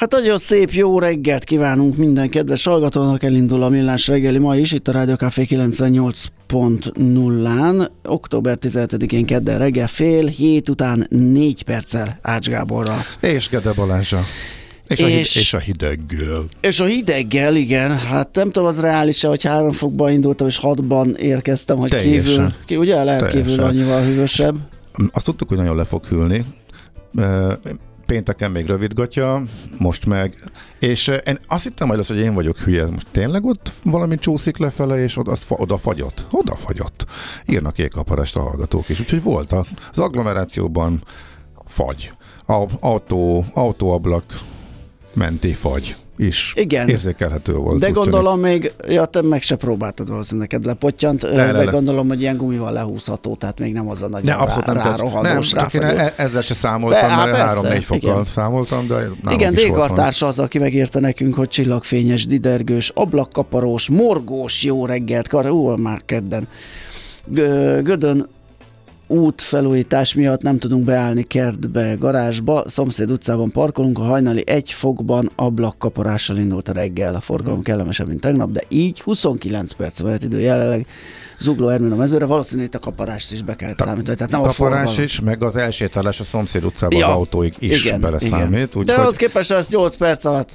Hát nagyon szép jó reggelt kívánunk minden kedves hallgatónak, elindul a Millás reggeli ma is, itt a Rádió Café 98.0-án, október 17-én kedden reggel fél, hét után négy perccel Ács Gáborral. És Gede Balázsa. És, és, a, és a hideggel. És a hideggel, igen, hát nem tudom, az reális-e, hogy három fokban indultam, és hatban érkeztem, hogy Teljesen. kívül, ki, ugye lehet Teljesen. kívül annyival hűvösebb. Azt tudtuk, hogy nagyon le fog hűlni. Pénteken még rövidgatja, most meg. És én azt hittem majd az, hogy én vagyok hülye. Most tényleg ott valami csúszik lefele, és oda, oda fagyott. Oda fagyott. Írnak éjkaparást a hallgatók is. Úgyhogy volt az agglomerációban fagy. A, autó, autóablak menti fagy is Igen. érzékelhető volt. De gondolom még, ja, te meg se próbáltad valószínűleg, neked lepottyant, Le, de le, le. gondolom, hogy ilyen gumival lehúzható, tehát még nem az a nagy Ne, abszolút nem, rá, rárohadós, nem, csak én e- ezzel se számoltam, De, mert 3-4 fokkal igen. számoltam, de Igen. Dékartársa az, aki megírta nekünk, hogy csillagfényes, didergős, ablakkaparós, morgós, jó reggelt, kar, ú, már kedden. Gö- Gödön útfelújítás miatt nem tudunk beállni kertbe, garázsba, szomszéd utcában parkolunk, a hajnali egy fokban ablakkaparással indult a reggel, a forgalom kellemesebb, mint tegnap, de így 29 perc vehet idő jelenleg Zugló Ermén a mezőre, valószínűleg itt a kaparást is be kell számítani, tehát nem a Taparás forgalom. is, meg az elsétálás a szomszéd utcában Ja, az autóig is igen, beleszámít. Úgyhogy De ahhoz képest, ha ezt 8 perc alatt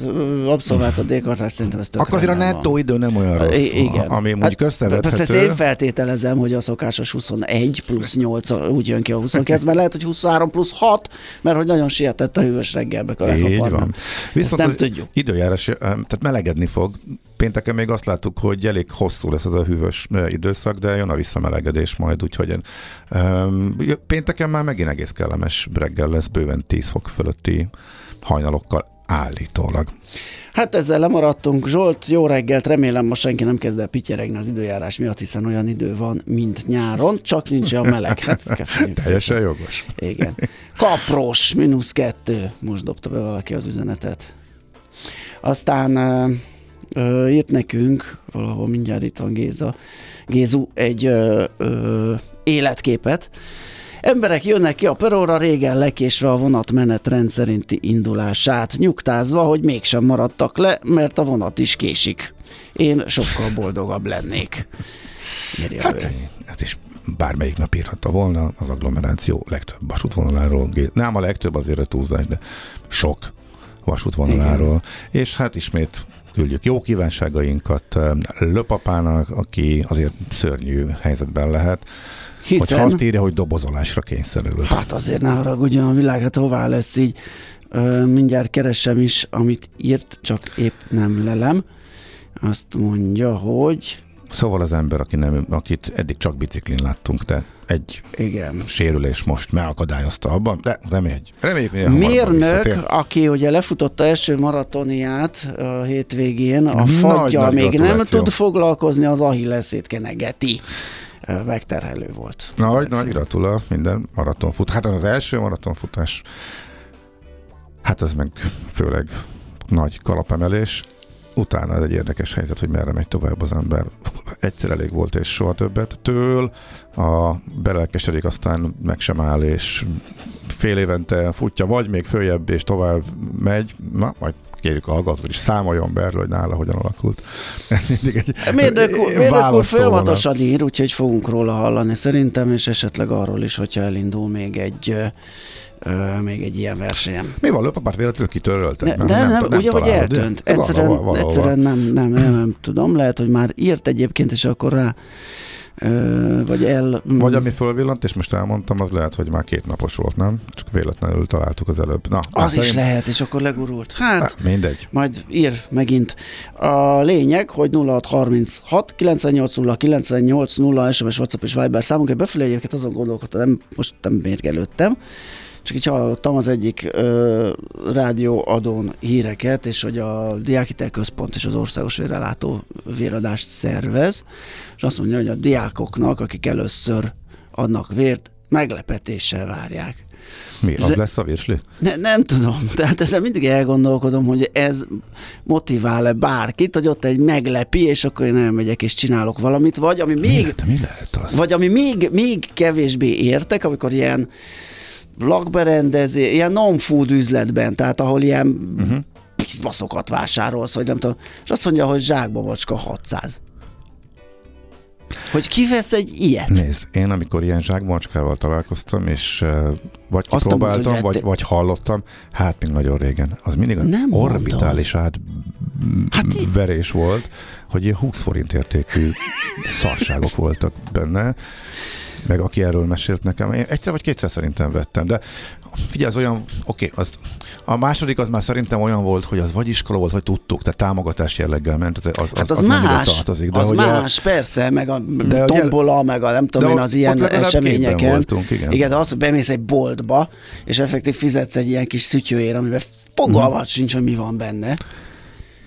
abszolvált a D-kartás, szerintem ez akkor azért a nettó van. idő nem olyan rossz, I- igen. ami Hát, mondjuk Persze ezt összevethető. én feltételezem, hogy a szokásos 21 plusz 8 úgy jön ki a 29, mert lehet, hogy 23 plusz 6, mert hogy nagyon sietett a hűvös reggelbe a Így van. Ezt nem az tudjuk. Időjárás, tehát melegedni fog. Pénteken még azt láttuk, hogy elég hosszú lesz ez a hűvös időszak, de jön a visszamelegedés majd, úgyhogy jö- pénteken már megint egész kellemes reggel lesz, bőven 10 fok fölötti hajnalokkal állítólag. Hát ezzel lemaradtunk. Zsolt, jó reggelt, remélem most senki nem kezd el pityeregni az időjárás miatt, hiszen olyan idő van, mint nyáron, csak nincs olyan meleg. Hát köszönjük Teljesen szépen. jogos. Igen. Kapros, mínusz kettő. Most dobta be valaki az üzenetet. Aztán ö, írt nekünk, valahol mindjárt itt van Géza, Gézu, egy ö, ö, életképet. Emberek jönnek ki a peróra régen lekésve a vonat menetrend szerinti indulását, nyugtázva, hogy mégsem maradtak le, mert a vonat is késik. Én sokkal boldogabb lennék. Írja Hát, ő. hát is bármelyik nap írhatta volna az agglomeráció legtöbb vasútvonaláról. Nem a legtöbb azért a túlzás, de sok vasútvonaláról. És hát ismét küldjük jó kívánságainkat Löpapának, aki azért szörnyű helyzetben lehet. Hiszen... Hogyha azt írja, hogy dobozolásra kényszerült. Hát azért ne haragudjon a világ, hát hová lesz így. Ö, mindjárt keresem is, amit írt, csak épp nem lelem. Azt mondja, hogy Szóval az ember, aki nem, akit eddig csak biciklin láttunk, de egy Igen. sérülés most megakadályozta abban, de reméljük, reméljük hamarabb Mérnök, aki ugye lefutotta első maratoniát a hétvégén, a Nagy, fagyjal nagy még nem tud foglalkozni, az ahilleszét kenegeti. Megterhelő volt. Nagy, Ezek nagy szerint. gratula minden maratonfut. Hát az első maratonfutás, hát az meg főleg nagy kalapemelés. Utána ez egy érdekes helyzet, hogy merre megy tovább az ember. Egyszer elég volt, és soha többet. Től a belelkesedik, aztán meg sem áll, és fél évente futja, vagy még följebb, és tovább megy. Na, majd kérjük a hallgatót, és számoljon be erről, hogy nála hogyan alakult. Mindig egy Mérnök úr, folyamatosan ír, úgyhogy fogunk róla hallani szerintem, és esetleg arról is, hogyha elindul még egy ö, még egy ilyen versenyen. Mi van, löpapárt véletlenül kitöröltek? Ne, de nem, nem, ugye, hogy eltönt. Egyszerűen, Valahol- valahol. egyszerűen nem, nem, nem, nem tudom. Lehet, hogy már írt egyébként, és akkor rá ö, vagy el... Vagy ami fölvillant, és most elmondtam, az lehet, hogy már két napos volt, nem? Csak véletlenül találtuk az előbb. Na, Az szerint- is lehet, és akkor legurult. Hát, Hát, mindegy. majd ír megint. A lényeg, hogy 0636 98 0 98 0 SMS, WhatsApp és Viber számunk, hogy befelé egyébként azon gondolkodtam, nem, most nem mérgelődtem, csak így hallottam az egyik ö, rádióadón híreket, és hogy a Diákitel Központ és az Országos Vérrelátó véradást szervez, és azt mondja, hogy a diákoknak, akik először adnak vért, meglepetéssel várják. Mi, az Ze- lesz a virsli? Ne, nem tudom, tehát ezen mindig elgondolkodom, hogy ez motivál-e bárkit, hogy ott egy meglepi, és akkor én elmegyek és csinálok valamit, vagy ami Mi még, lehet, mi lehet az? vagy ami még, még kevésbé értek, amikor ilyen lakberendezé, ilyen non-food üzletben, tehát ahol ilyen uh-huh. piszbaszokat vásárolsz, vagy nem tudom, és azt mondja, hogy zsákba macska 600. Hogy kivesz egy ilyet? Nézd, én amikor ilyen zsákmacskával találkoztam, és uh, vagy Azt kipróbáltam, hogy vagy, vagy hallottam, hát még nagyon régen. Az mindig Nem mondom. orbitális át Hát verés volt, hogy ilyen 20 forint értékű szarságok voltak benne, meg aki erről mesélt nekem, én egyszer vagy kétszer szerintem vettem, de figyelj, az olyan, oké, az, a második az már szerintem olyan volt, hogy az vagy iskola volt, vagy tudtuk, tehát támogatás jelleggel ment, az, az, Hát az, az más, tartozik, de az más, persze, meg a De tombola, meg a nem tudom én, az ilyen eseményeken. voltunk, igen. igen, de az, hogy bemész egy boltba, és effektív fizetsz egy ilyen kis szütyőért, amiben fogalmat Mhm. sincs, hogy mi van benne. a,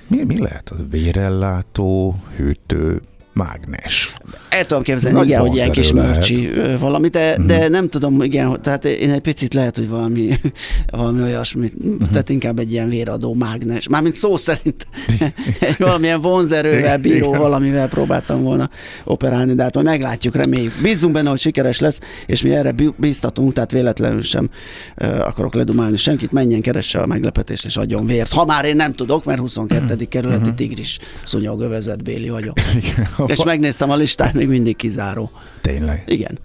mi, mi lehet az? Vérellátó, hűtő, mágnes. El tudom képzelni, Nagy igen, hogy ilyen kis. Mhm. mörcsi valami, de, de nem tudom, igen, tehát én egy picit lehet, hogy valami, valami olyasmit, Mhm. tehát inkább egy ilyen véradó mágnes, mármint szó szerint egy valamilyen vonzerővel bíró Igen. valamivel próbáltam volna operálni, de hát majd meglátjuk, reméljük. Bízunk benne, hogy sikeres lesz, és mi erre bí- bíztatunk, tehát véletlenül sem akarok ledumálni senkit, menjen, keresse a meglepetést és adjon vért. Ha már én nem tudok, mert 22. kerületi tigris szúnyogövezetbéli vagyok. És megnéztem a listát, még mindig kizáró. Tényleg. Igen.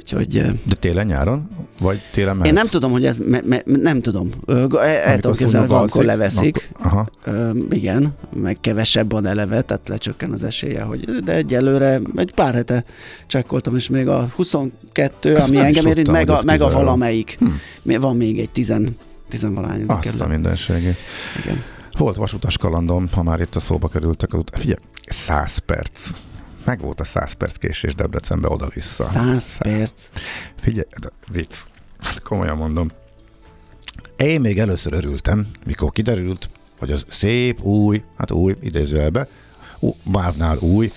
Úgyhogy De télen-nyáron? Vagy télen mehetsz? én nem tudom, hogy ez, me, me, nem tudom. El, el Amikor tudom képzelni, hogy alszik, leveszik. akkor- Aha. Ö, igen, meg kevesebb van eleve, tehát lecsökken az esélye, hogy, de egyelőre egy pár hete csekkoltam, és még a 22, Ezt ami engem érint, tudtam, meg a, meg a valamelyik. Hm. Van még egy tizen, tizenvalány Azt a mindenségét. Igen. Volt vasutas kalandom, ha már itt a szóba kerültek az ut- Figyelj, 100 perc. Meg volt a 100 perc késés Debrecenbe oda-vissza. 100 perc. Figyelj, de vicc. Hát Komolyan mondom. Én még először örültem, mikor kiderült, hogy az szép, új, hát új, idézőjelbe, Mávnál új,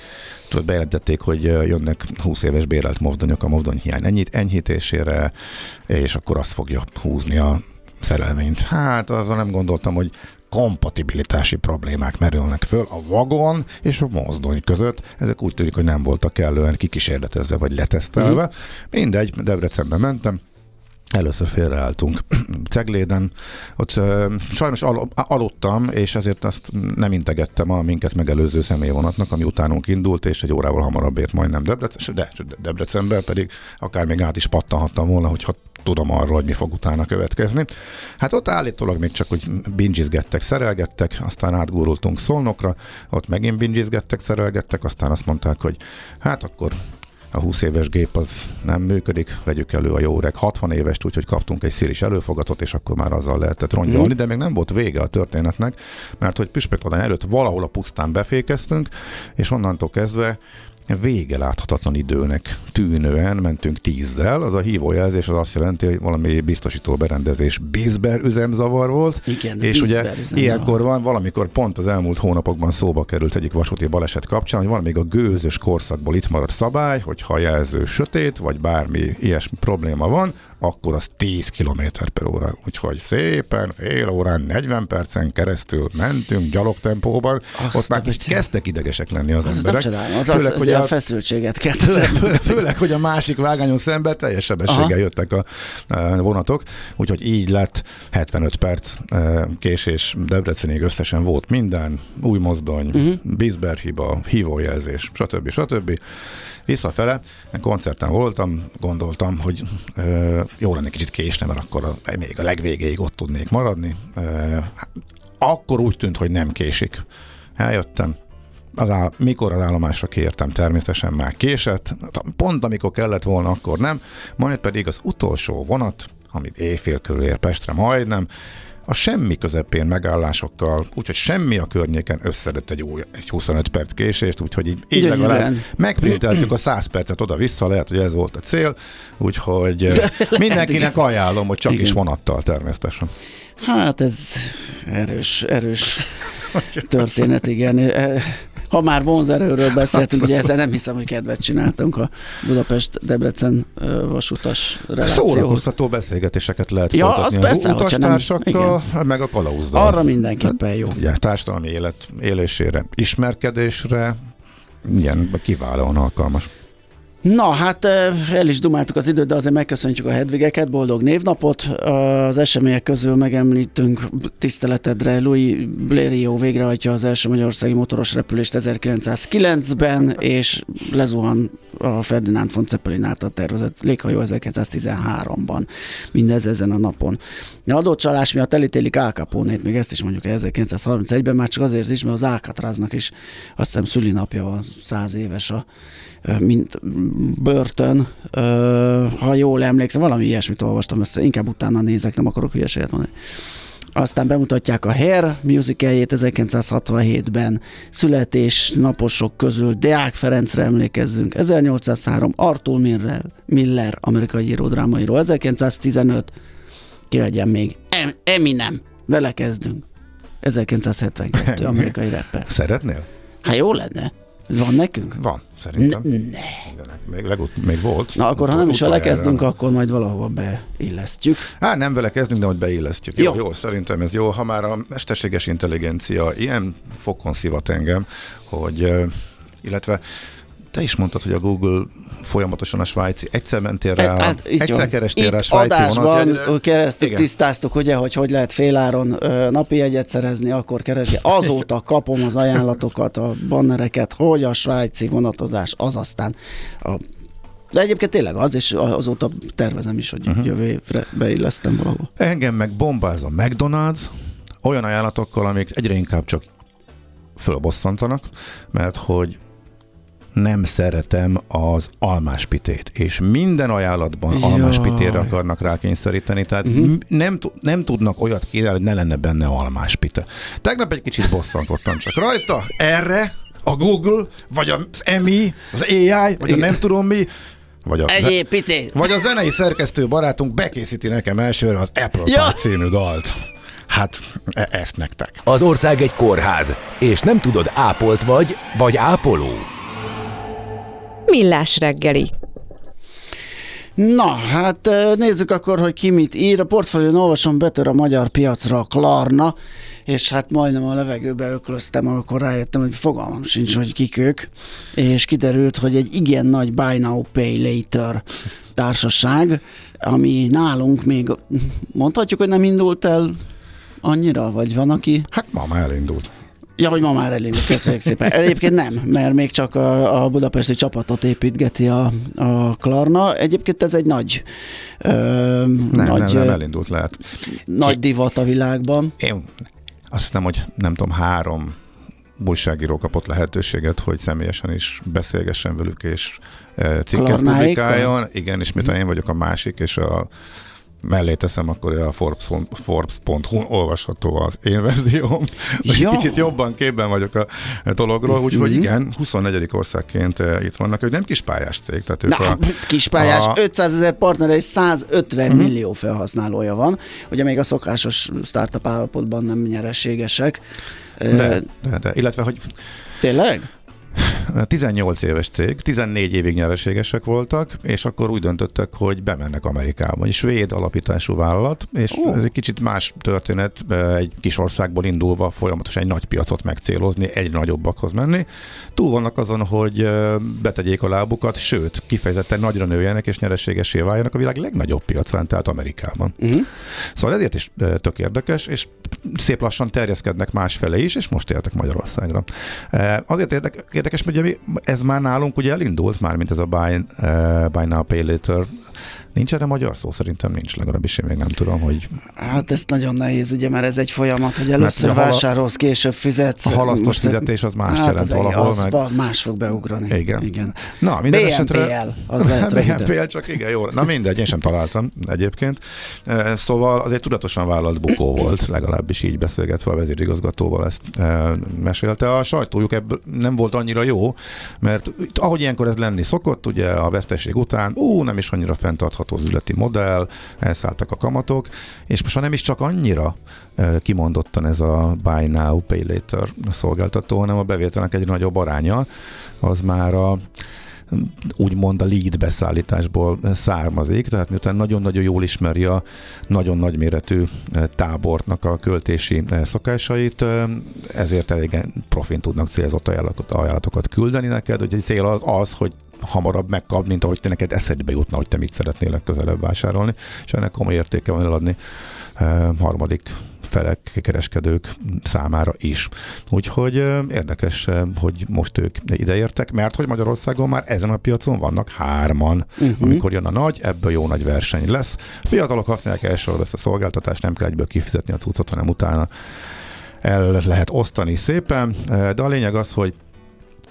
tudod, bejelentették, hogy jönnek 20 éves bérelt mozdonyok a mozdonyhiány enyhít, enyhítésére, és akkor azt fogja húzni a szerelvényt. Hát azzal nem gondoltam, hogy kompatibilitási problémák merülnek föl a vagon és a mozdony között. Ezek úgy tűnik, hogy nem voltak kellően kikísérletezve vagy letesztelve. Mindegy, Debrecenbe mentem, Először félreálltunk Cegléden, ott ö, sajnos al- aludtam, és ezért azt nem integettem a minket megelőző személyvonatnak, ami utánunk indult, és egy órával hamarabb ért majdnem Debrecen, de Debrecenbe pedig akár még át is pattanhattam volna, hogyha tudom arról, hogy mi fog utána következni. Hát ott állítólag még csak, hogy bingizgettek, szerelgettek, aztán átgurultunk Szolnokra, ott megint bingizgettek, szerelgettek, aztán azt mondták, hogy hát akkor a 20 éves gép az nem működik, vegyük elő a jó öreg 60 évest, úgyhogy kaptunk egy szíris előfogatot, és akkor már azzal lehetett rongyolni, de még nem volt vége a történetnek, mert hogy Püspökladány előtt valahol a pusztán befékeztünk, és onnantól kezdve vége láthatatlan időnek tűnően mentünk tízzel. Az a hívójelzés az azt jelenti, hogy valami biztosító berendezés bizber üzemzavar volt. Igen, és ugye üzemzavar. ilyenkor van, valamikor pont az elmúlt hónapokban szóba került egyik vasúti baleset kapcsán, hogy van még a gőzös korszakból itt maradt szabály, hogy ha a jelző sötét, vagy bármi ilyesmi probléma van, akkor az 10 km per óra. Úgyhogy szépen fél órán, 40 percen keresztül mentünk gyalogtempóban, Azt ott már bitya. kezdtek idegesek lenni az Az nem emberek. csodálom, az, Főleg, az, hogy a, a feszültséget kell főleg, főleg, hogy a másik vágányon szemben teljes sebességgel Aha. jöttek a vonatok, úgyhogy így lett 75 perc e, késés Debrecenig összesen volt minden, új mozdony, uh-huh. Bizber hiba, hívójelzés, stb. stb. Visszafele, koncerten voltam, gondoltam, hogy e, jó lenne kicsit késne, mert akkor a, még a legvégéig ott tudnék maradni. E, akkor úgy tűnt, hogy nem késik. Eljöttem, az áll, mikor az állomásra kértem, természetesen már késett, pont amikor kellett volna, akkor nem, majd pedig az utolsó vonat, amit éjfél körül ér Pestre majdnem, a semmi közepén megállásokkal, úgyhogy semmi a környéken összedett egy, új, egy 25 perc késést, úgyhogy így, így legalább megprinteltük a 100 percet oda-vissza, lehet, hogy ez volt a cél, úgyhogy mindenkinek ajánlom, hogy csak Igen. is vonattal természetesen. Hát ez erős, erős történet, igen. Ha már vonzerőről beszéltünk, ugye ezzel nem hiszem, hogy kedvet csináltunk a Budapest-Debrecen vasutas relációhoz. Szórakoztató beszélgetéseket lehet Ja, folytatni az az persze, nem- utastársakkal, meg a kalauzdal. Arra mindenképpen jó. Ugye, társadalmi élet élésére, ismerkedésre, ilyen kiválóan alkalmas. Na, hát el is dumáltuk az időt, de azért megköszöntjük a hedvigeket, boldog névnapot. Az események közül megemlítünk tiszteletedre, Louis Blériot végrehajtja az első magyarországi motoros repülést 1909-ben, és lezuhan a Ferdinand von Zeppelin által tervezett léghajó 1913-ban. Mindez ezen a napon. A adócsalás miatt elítélik Al Capone-t, még ezt is mondjuk 1931-ben, már csak azért is, mert az Alcatraznak is azt hiszem szülinapja van, száz éves a mint börtön, ha jól emlékszem, valami ilyesmit olvastam össze, inkább utána nézek, nem akarok hülyeséget mondani. Aztán bemutatják a Hair musicaljét 1967-ben, születésnaposok közül. Deák Ferencre emlékezzünk, 1803 Arthur Miller, Miller amerikai író, drámaíró, 1915 ki legyen még, Em- Eminem, vele kezdünk, 1972 amerikai rapper. Szeretnél? Hát jó lenne, van nekünk? Van, szerintem. Ne. Még, legut- még volt. Na akkor, ha nem is vele kezdünk, akkor majd valahova beillesztjük. Hát nem vele kezdünk, de hogy beillesztjük. Jó, Jó. jó, szerintem ez jó. Ha már a mesterséges intelligencia ilyen fokon szivat engem, hogy illetve te is mondtad, hogy a Google folyamatosan a svájci, egyszer mentél rá, Hát, így egyszer van. kerestél Itt rá a svájci adásban keresztül Igen. tisztáztuk, ugye, hogy hogy lehet féláron napi jegyet szerezni, akkor keresni. Azóta kapom az ajánlatokat, a bannereket, hogy a svájci vonatozás az aztán a de egyébként tényleg az, és azóta tervezem is, hogy uh-huh. jövő évre beillesztem valahol. Engem meg bombáz a McDonald's olyan ajánlatokkal, amik egyre inkább csak fölbosszantanak, mert hogy nem szeretem az almáspitét, és minden ajánlatban Jaj. almáspitére akarnak rákényszeríteni, tehát uh-huh. nem, nem tudnak olyat kínálni, hogy ne lenne benne almáspite. Tegnap egy kicsit bosszantottam csak rajta, erre a Google, vagy az EMI, az AI, vagy a nem tudom mi, vagy a, Egyéb pité! vagy a zenei szerkesztő barátunk bekészíti nekem elsőre az Apple ja. című dalt. Hát, e- ezt nektek. Az ország egy kórház, és nem tudod, ápolt vagy, vagy ápoló. Millás reggeli. Na, hát nézzük akkor, hogy ki mit ír. A portfólión olvasom, betör a magyar piacra a Klarna, és hát majdnem a levegőbe öklöztem, amikor rájöttem, hogy fogalmam sincs, hogy kik ők, és kiderült, hogy egy igen nagy Buy Now Pay Later társaság, ami nálunk még mondhatjuk, hogy nem indult el annyira, vagy van, aki Hát ma már elindult. Ja, hogy ma már elindult, köszönjük szépen. Egyébként nem, mert még csak a, a budapesti csapatot építgeti a, a Klarna. Egyébként ez egy nagy, ö, Nem, nagy, nem, nem elindult lehet. nagy divat a világban. Én azt hiszem, hogy nem tudom, három újságíró kapott lehetőséget, hogy személyesen is beszélgessen velük, és cikket Klarnáékkal? publikáljon. Igen, és miután én vagyok a másik, és a mellé teszem, akkor a Forbes, Forbes.hu olvasható az én verzióm. Ja. Kicsit jobban képben vagyok a dologról, úgyhogy Mhm. igen, 24. országként eh, itt vannak. Ők nem kispályás cég, tehát ők Na, a, kispályás, a- 500 ezer partnere és 150 uh-huh. millió felhasználója van. Ugye még a szokásos startup állapotban nem nyereségesek. De, de, de, illetve, hogy Tényleg? 18 éves cég, 14 évig nyereségesek voltak, és akkor úgy döntöttek, hogy bemennek Amerikába. Egy svéd alapítású vállalat, és Ó. ez egy kicsit más történet, egy kis országból indulva folyamatosan egy nagy piacot megcélozni, egyre nagyobbakhoz menni. Túl vannak azon, hogy betegyék a lábukat, sőt, kifejezetten nagyra nőjenek és nyereségesé váljanak a világ legnagyobb piacán, tehát Amerikában. Uh-huh. Szóval ezért is tök érdekes, és szép lassan terjeszkednek másfelé is, és most értek Magyarországra. Azért érdek, érdekes, mi- ez már nálunk ugye elindult már, mint ez a buy, uh, buy now, pay later. Nincs erre magyar szó? Szerintem nincs, legalábbis én még nem tudom, hogy Hát ez nagyon nehéz, ugye, mert ez egy folyamat, hogy először hala- vásárolsz, később fizetsz. a halasztott Most- fizetés az más hát jelent valahol, az meg... más fog beugrani. Igen. Igen. Na, minden BNPL, esetre... az lehet. BNPL, csak igen, jó. Na mindegy, én sem találtam egyébként. Szóval az egy tudatosan vállalt bukó volt, legalábbis így beszélgetve a vezérigazgatóval ezt mesélte. A sajtójuk ebből nem volt annyira jó, mert ahogy ilyenkor ez lenni szokott, ugye a veszteség után, ú, nem is annyira fenntartható az üzleti modell, elszálltak a kamatok, és most már nem is csak annyira kimondottan ez a buy now, pay later szolgáltató, hanem a bevételnek egy nagyobb aránya, az már a úgymond a lead beszállításból származik, tehát miután nagyon-nagyon jól ismeri a nagyon nagyméretű eh, tábornak a költési eh, szokásait, eh, ezért elég profin tudnak célzott ajánlatokat, küldeni neked, hogy egy cél az, az, hogy hamarabb megkap, mint ahogy te neked eszedbe jutna, hogy te mit szeretnél legközelebb vásárolni, és ennek komoly értéke van eladni harmadik felek, kereskedők számára is. Úgyhogy érdekes, hogy most ők ideértek, mert hogy Magyarországon már ezen a piacon vannak hárman. Uh-huh. Amikor jön a nagy, ebből jó nagy verseny lesz. A fiatalok használják elsősorban ezt a szolgáltatást, nem kell egyből kifizetni a cuccot, hanem utána el lehet osztani szépen, de a lényeg az, hogy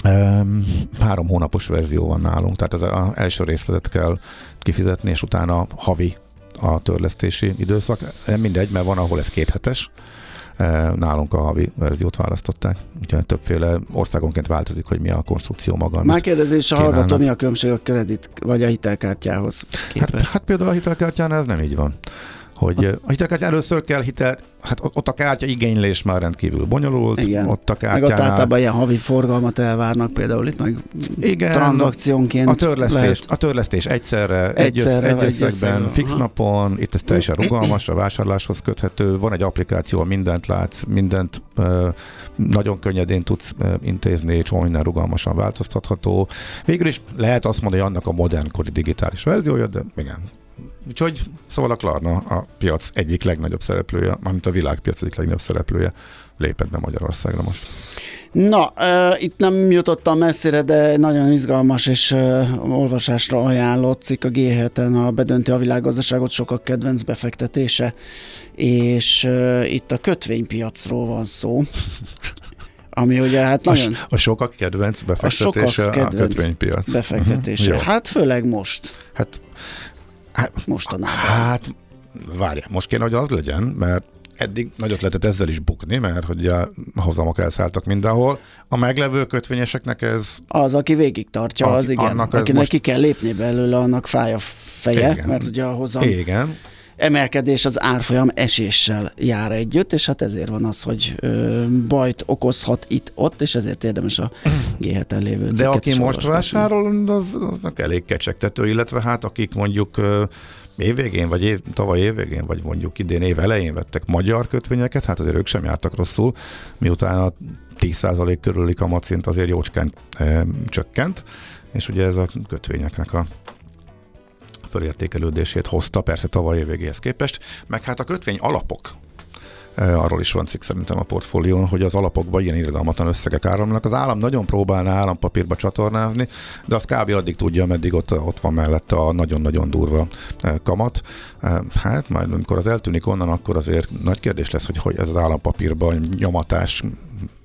Um, három hónapos verzió van nálunk, tehát az a első részletet kell kifizetni, és utána havi a törlesztési időszak. Mindegy, mert van, ahol ez kéthetes. Eh, Nálunk a havi verziót választották. Úgyhogy többféle országonként változik, hogy mi a konstrukció maga. Már kérdezés a hallgató, mi a különbség a kredit vagy a hitelkártyához Hát, hát például a hitelkártyán ez nem így van. Hogy eh, a hitelkártyán először kell hitelt, hát ott a kártya igénylés már rendkívül bonyolult, Igen. ott a meg ott kártyánál... általában ilyen havi forgalmat elvárnak például itt, meg Igen, tranzakciónként A törlesztés, lehet. a törlesztés egyszerre, egy, össz, Egyszerre egy összegben, fix Aha. napon, itt ez teljesen rugalmas, a vásárláshoz köthető, van egy applikáció, mindent látsz, mindent ö, nagyon könnyedén tudsz ö, intézni, csomó minden rugalmasan változtatható. Végül is lehet azt mondani, hogy annak a modernkori digitális verziója, de igen. Úgyhogy szóval a Klarna a piac egyik legnagyobb szereplője, mármint a világpiac egyik legnagyobb szereplője lépett be Magyarországra most. Na, uh, itt nem jutottam messzire, de nagyon izgalmas és uh, olvasásra ajánlott cikk a G7-en a bedönti a világgazdaságot sokak kedvenc befektetése, és uh, itt a kötvénypiacról van szó, ami ugye hát A, nagyon s- a sokak kedvenc befektetése sokak a kedvenc kötvénypiac. befektetése. Jó. Hát főleg most, Hát, mostanában. hát várjál, most kéne, hogy az legyen, mert eddig nagyot lehetett ezzel is bukni, mert hogy a hozamok elszálltak mindenhol. A meglevő kötvényeseknek ez Az, aki végig tartja, Aki- az igen. annak Akinek most- ki kell lépni belőle, annak fáj a feje, Igen. mert ugye a hozam igen, emelkedés az árfolyam eséssel jár együtt, és hát ezért van az, hogy ö, bajt okozhat itt-ott, és ezért érdemes a g lévő de aki most vásárol, az, aznak elég kecsegtető, illetve hát akik mondjuk ö, évvégén, vagy év, tavaly évvégén, vagy mondjuk idén év elején vettek magyar kötvényeket, hát azért ők sem jártak rosszul, miután a 10% körüli kamatszint azért jócskán e, csökkent, és ugye ez a kötvényeknek a fölértékelődését hozta, persze tavaly végéhez képest, meg hát a kötvény alapok E, arról is van cikk szerintem a portfólión, hogy az alapokban ilyen irgalmatlan összegek áramlanak. Az állam nagyon próbálná állampapírba csatornázni, de azt kb. addig tudja, ameddig ott, ott van mellette a nagyon-nagyon durva e, kamat. E, Hát majd amikor az eltűnik onnan, akkor azért nagy kérdés lesz, hogy, hogy ez az állampapírban nyomatás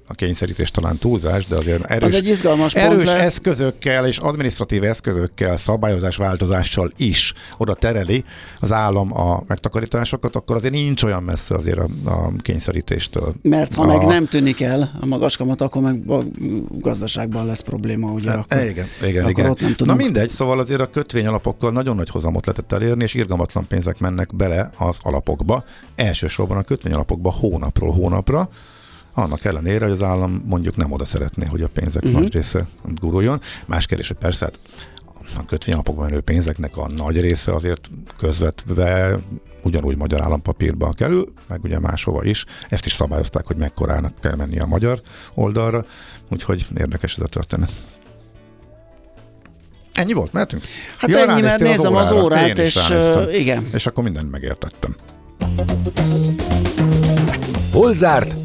a kényszerítés talán túlzás, de azért erős, Az egy izgalmas erős lesz. eszközökkel és administratív eszközökkel, szabályozás változással is oda tereli az állam a megtakarításokat, akkor azért nincs olyan messze azért a, a kényszerítéstől. Mert ha a, meg nem tűnik el a magas kamat, akkor meg a gazdaságban lesz probléma, ugye? Akkor, E, igen, igen, akkor igen. ott nem Na tudunk. mindegy, szóval azért a kötvényalapokkal nagyon nagy hozamot lehetett elérni, és irgalmatlan pénzek mennek bele az alapokba, elsősorban a kötvényalapokba hónapról hónapra, annak ellenére, hogy az állam mondjuk nem oda szeretné, hogy a pénzek uh-huh. nagy része guruljon. Más kérdés, hogy persze hát a kötvényalapokban menő pénzeknek a nagy része azért közvetve ugyanúgy magyar állampapírba kerül, meg ugye máshova is. Ezt is szabályozták, hogy mekkorának kell menni a magyar oldalra, úgyhogy érdekes ez a történet. Ennyi volt, mehetünk? Hát Ja, ennyi, mert nézem az órára. órát, Én és uh, igen. És akkor mindent megértettem. Hol zárt?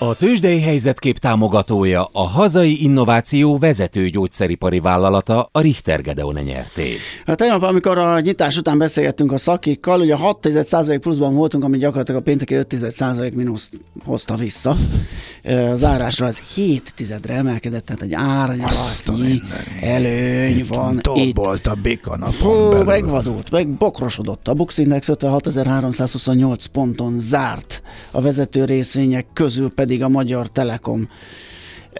A tőzsdei helyzetkép támogatója a hazai innováció vezető gyógyszeripari vállalata a Richter Gedeon nyerté. Hát tegnap, amikor a nyitás után beszélgettünk a szakikkal, ugye 6 pluszban voltunk, ami gyakorlatilag a pénteki 5 mínusz hozta vissza. Ö, Az árásra ez 7 tizedre emelkedett, tehát egy árnyalatnyi előny van itt. volt a bika napon Hú, megvadult, meg bokrosodott. A Bux Index 56.328 ponton zárt, a vezető részvények közül pedig a Magyar Telekom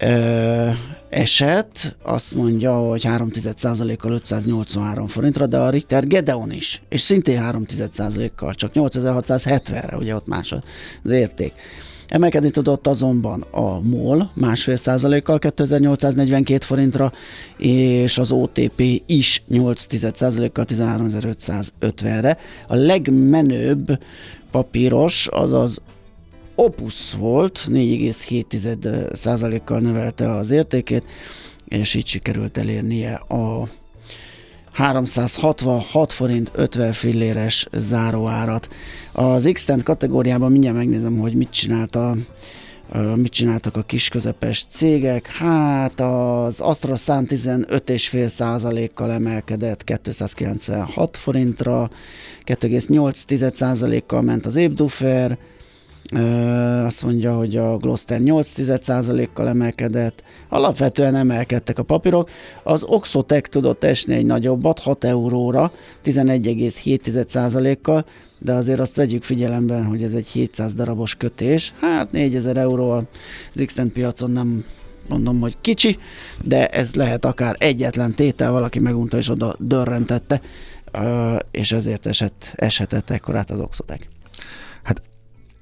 ö, eset, azt mondja, hogy 3% kal 583 forintra, de a Richter Gedeon is, és szintén 3 kal csak 8670-re, ugye ott más az érték. Emelkedni tudott azonban a MOL másfél százalékkal 2842 forintra, és az OTP is 8 százalékkal 13550-re. A legmenőbb papíros az az Opus volt, 4,7 százalékkal növelte az értékét, és így sikerült elérnie a 366 forint 50 filléres záróárat. Az x kategóriában mindjárt megnézem, hogy mit csinált a ö, mit csináltak a kis közepes cégek? Hát az AstroSan 15,5 százalékkal emelkedett 296 forintra, 2,8 százalékkal ment az Ébdufer, azt mondja, hogy a Gloster 8% kal emelkedett, alapvetően emelkedtek a papírok, az Oxotec tudott esni egy nagyobbat, 6 euróra, 11,7% kal de azért azt vegyük figyelembe, hogy ez egy 700 darabos kötés, hát 4000 euró az x piacon nem mondom, hogy kicsi, de ez lehet akár egyetlen tétel, valaki megunta és oda dörrentette, és ezért esett, eshetett ekkorát az Oxotec.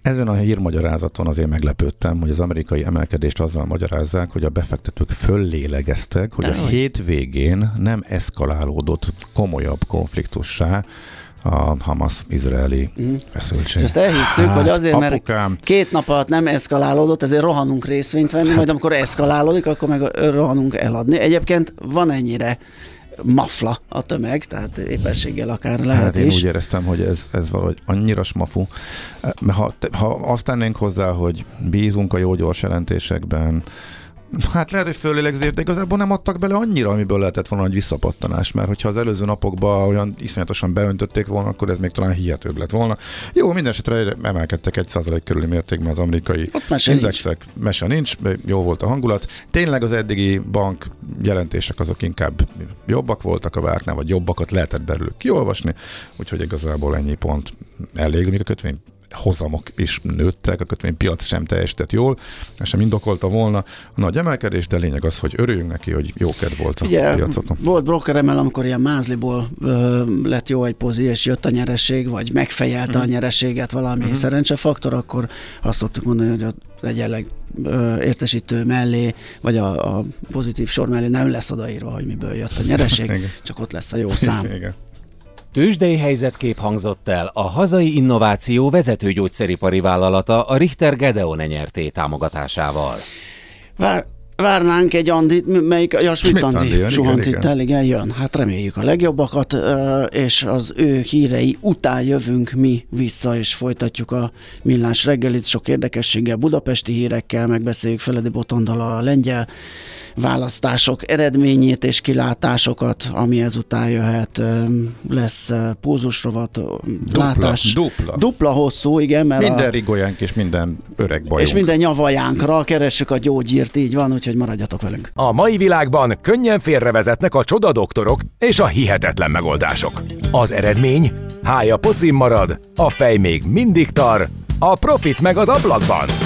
Ezen a hírmagyarázaton azért meglepődtem, hogy az amerikai emelkedést azzal magyarázzák, hogy a befektetők föllélegeztek, hogy a hétvégén nem eszkalálódott komolyabb konfliktussá a Hamas-izraeli Mhm. feszültség. És ezt elhisszük, hogy azért, mert apukám, két nap alatt nem eszkalálódott, ezért rohanunk részvényt venni, Hát- majd amikor eszkalálódik, akkor meg rohanunk eladni. Egyébként van ennyire mafla a tömeg, tehát épességgel akár lehet Hát én is. úgy éreztem, hogy ez, ez valahogy annyira smafu. Mert ha, ha azt tennénk hozzá, hogy bízunk a jó gyors jelentésekben, Hát lehet, hogy fölélegzés, de igazából nem adtak bele annyira, amiből lehetett volna egy visszapattanás, mert hogyha az előző napokban olyan iszonyatosan beöntötték volna, akkor ez még talán hihetőbb lett volna. Jó, minden esetre emelkedtek egy százalék körüli mértékben az amerikai Ott mese nincs. indexek. Mese nincs, jó volt a hangulat. Tényleg az eddigi bank jelentések azok inkább jobbak voltak a vártnál, vagy jobbakat lehetett belőlük kiolvasni, úgyhogy igazából ennyi pont elég, még a kötvény hozamok is nőttek, a kötvénypiac sem teljesített jól, ez sem indokolta volna a nagy emelkedés, de lényeg az, hogy örüljünk neki, hogy jó kedv volt a Ugye, piacokon. volt broker emel, amikor ilyen mázliból ö, lett jó egy pozi, és jött a nyereség, vagy megfejelte Mhm. a nyereséget valami uh-huh. szerencsefaktor, akkor azt szoktuk mondani, hogy a egyenleg értesítő mellé, vagy a, a pozitív sor mellé nem lesz odaírva, hogy miből jött a nyereség, csak ott lesz a jó szám. Igen. Tőzsdei helyzetkép hangzott el a hazai innováció vezető gyógyszeripari vállalata a Richter Gedeon nyerté támogatásával. Vár, várnánk egy Andit, melyik, ja, Schmidt Andi, suhant igen, itt el, igen, jön. Hát reméljük a legjobbakat, és az ő hírei után jövünk mi vissza, és folytatjuk a millás reggelit sok érdekességgel, budapesti hírekkel, megbeszéljük Feledi Botondal a lengyel választások eredményét és kilátásokat, ami ezután jöhet. Lesz pulzusrovat, látás. dupla. Dupla hosszú, igen, mert Minden a, rigójánk és minden öreg bajunk. és minden nyavajánkra keressük a gyógyírt, így van, úgyhogy maradjatok velünk. A mai világban könnyen félrevezetnek a csoda doktorok és a hihetetlen megoldások. Az eredmény? Hája pocim marad, a fej még mindig tar, a profit meg az ablakban.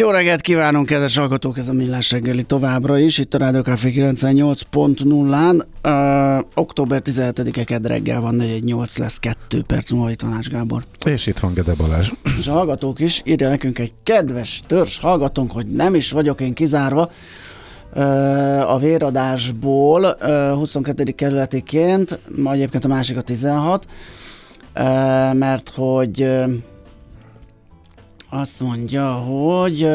Jó reggelt kívánunk, kedves hallgatók, ez a Millás reggeli továbbra is, itt a Rádió Café 98.0-án. Uh, október 17-e kedd reggel van, 418 lesz 2 perc múlva, itt van Ács Gábor. És itt van Gede Balázs. És a hallgatók is írja nekünk egy kedves törzs hallgatónk, hogy nem is vagyok én kizárva uh, a véradásból uh, 22. kerületiként, ma egyébként a másik a 16, uh, mert hogy azt mondja, hogy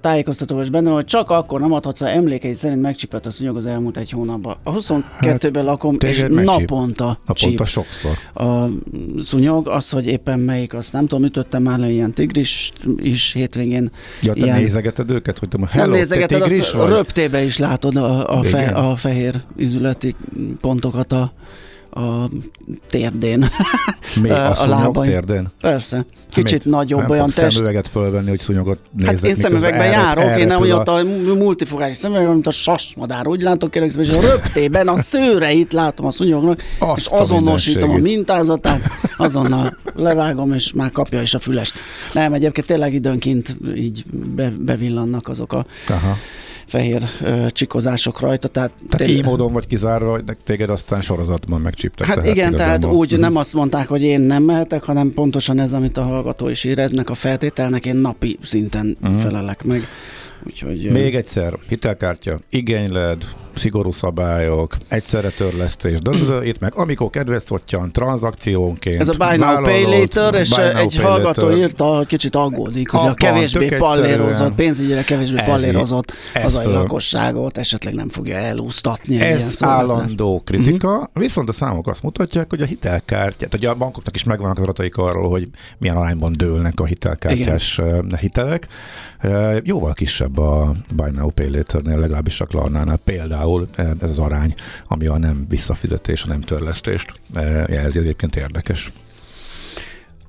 tájékoztató is benne, hogy csak akkor nem adhatsz, ha emlékei szerint megcsipett a szúnyog az elmúlt egy hónapban. A 22-ben lakom, és naponta Naponta csíp sokszor. a szúnyog, az, hogy éppen melyik, azt nem tudom, ütöttem már le ilyen tigris is hétvégén. Ja, te ilyen, nézegeted őket, hogy te nem hello, te nézegeted, tigris azt vagy? röptébe is látod a, a, fe, a fehér izületi pontokat a, a térdén. Mi, a, a lábaim. térdén? Persze. Kicsit Mit? nagyobb, nem olyan test. szemüveget fölvenni, hogy szúnyogot nézzek. Hát én szemüvegben elrep- járok, én nem olyan a multifogás szemüvegben, mint a sasmadár. Úgy látok kérlek és a röptében a szőreit látom a szúnyognak, Azt és a azonosítom a mindenségét. mintázatát, azonnal levágom, és már kapja is a fülest. Nem, egyébként tényleg időnként így be, bevillannak azok a Aha. Fehér ö, csikozások rajta. Tehát, Tehát tényleg- így módon vagy kizárva, hogy téged aztán sorozatban megcsíptek. Hát igen, tehát úgy Mhm. nem azt mondták, hogy én nem mehetek, hanem pontosan ez, amit a hallgató is ír, ennek a feltételnek én napi szinten felelek meg. Úgyhogy ö, Még egyszer, hitelkártya, igényled, szigorú szabályok, egyszerre törlesztés, de, de itt meg amikor kedves szottyan, tranzakciónként. ez a Buy Now Pay Later, és buy ö, now, egy pay hallgató later. írta, hogy kicsit aggódik, hogy a kevésbé pallérozott, pénzügyre kevésbé Ez pallérozott. Ez hazai föl. lakosságot esetleg nem fogja elúsztatni egy ilyen Ez állandó kritika, uh-huh. viszont a számok azt mutatják, hogy a hitelkártyát, ugye a bankoknak is megvannak az adataik arról, hogy milyen arányban dőlnek a hitelkártyás Igen. hitelek. Jóval kisebb a Buy Now Pay Later-nél, legalábbis a Klarnánál például ez az arány, ami a nem visszafizetés, a nem törlesztést eh, jelzi, ez egyébként érdekes.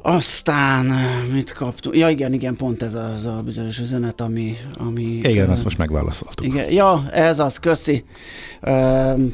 Aztán ö, mit kaptunk? Ja igen, igen, pont ez az a bizonyos üzenet, ami... ami Igen, ö, azt most megválaszoltuk. Igen, ja, ez az, köszi. Um,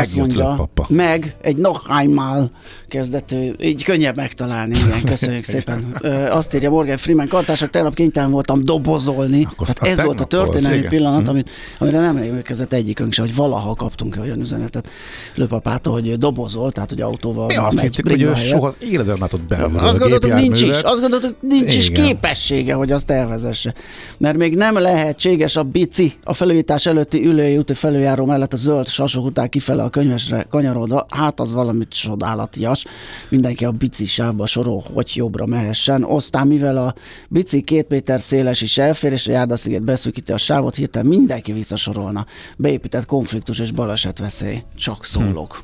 azt le, mondja, papa. meg egy Nachheimmal kezdető, így könnyebb megtalálni, igen, köszönjük szépen. Ö, azt írja Morgan Freeman, kartársak, tegnap kénytelen voltam dobozolni. Akkor az ez volt a volt, történelmi igen. pillanat, Hm. amit, amire nem emlékezett egyikünk se, hogy valaha kaptunk olyan üzenetet Lőpapától, hogy dobozol, tehát hogy autóval Mi azt hittük, hogy ő soha az életben látott belülről Azt gondoltuk, nincs is, azt gondoltuk, nincs is képessége, hogy azt elvezesse. Mert még nem lehetséges a bici a felújítás előtti ülői úti felüljáró mellett a zöld sasok után kifele a könyvesre kanyarodva, hát az valamit csodálatias. Mindenki a bici sávba sorol, hogy jobbra mehessen. Aztán mivel a bici két méter széles is elfér, és a járdasziget beszűkíti a sávot, hirtelen mindenki visszasorolna. Beépített konfliktus és balesetveszély. Csak szólok.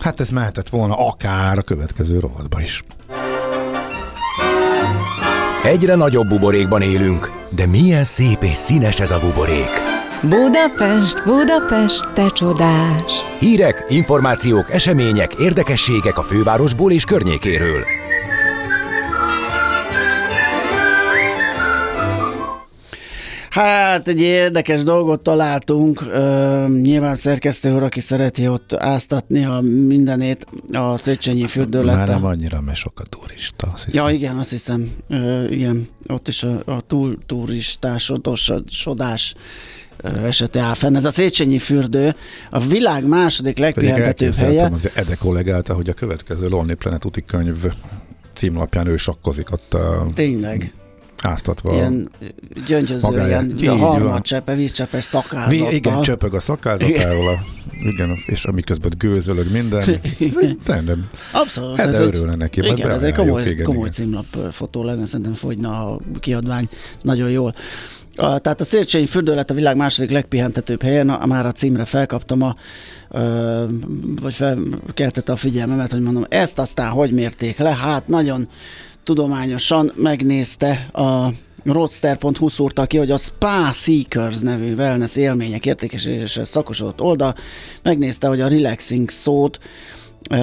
Hát ez mehetett volna akár a következő rovatba is. Egyre nagyobb buborékban élünk, de milyen szép és színes ez a buborék. Budapest, Budapest, te csodás! Hírek, információk, események, érdekességek a fővárosból és környékéről. Hát egy érdekes dolgot találtunk. Uh, nyilván szerkesztő úr, aki szereti ott áztatni a mindenét a Széchenyi fürdőlete. Már nem annyira, mert sok a turista. Azt Ja, igen, azt hiszem. Uh, igen, ott is a, a túl turistásodás esete áll fenn. Ez a Széchenyi fürdő, a világ második legpihentetőbb helye. az Ede kollégát, hogy a következő Lonely Planet úti könyv címlapján ő sakkozik ott. Tényleg áztatva. Ilyen gyöngyöző, magáját. ilyen a harmadcsepe, vízcsepes szakázattal. Igen, csöpög a szakázatával, a, igen, és amiközben gőzölög minden. Nem, Abszolút. Hát, ez örülne neki. Igen, ez egy komoly, igen, komoly igen. címlap fotó lenne, szerintem fogyna a kiadvány nagyon jól. A, tehát a Szércsényi fürdő lett a világ második legpihentetőbb helyen, a, már a címre felkaptam a, ö, vagy felkeltette a figyelmemet, hogy mondom, ezt aztán hogy mérték le? Hát nagyon tudományosan megnézte a Roadster.hu szúrta ki, hogy a Spa Seekers nevű wellness élmények értékesítésre szakosodott oldal megnézte, hogy a relaxing szót uh,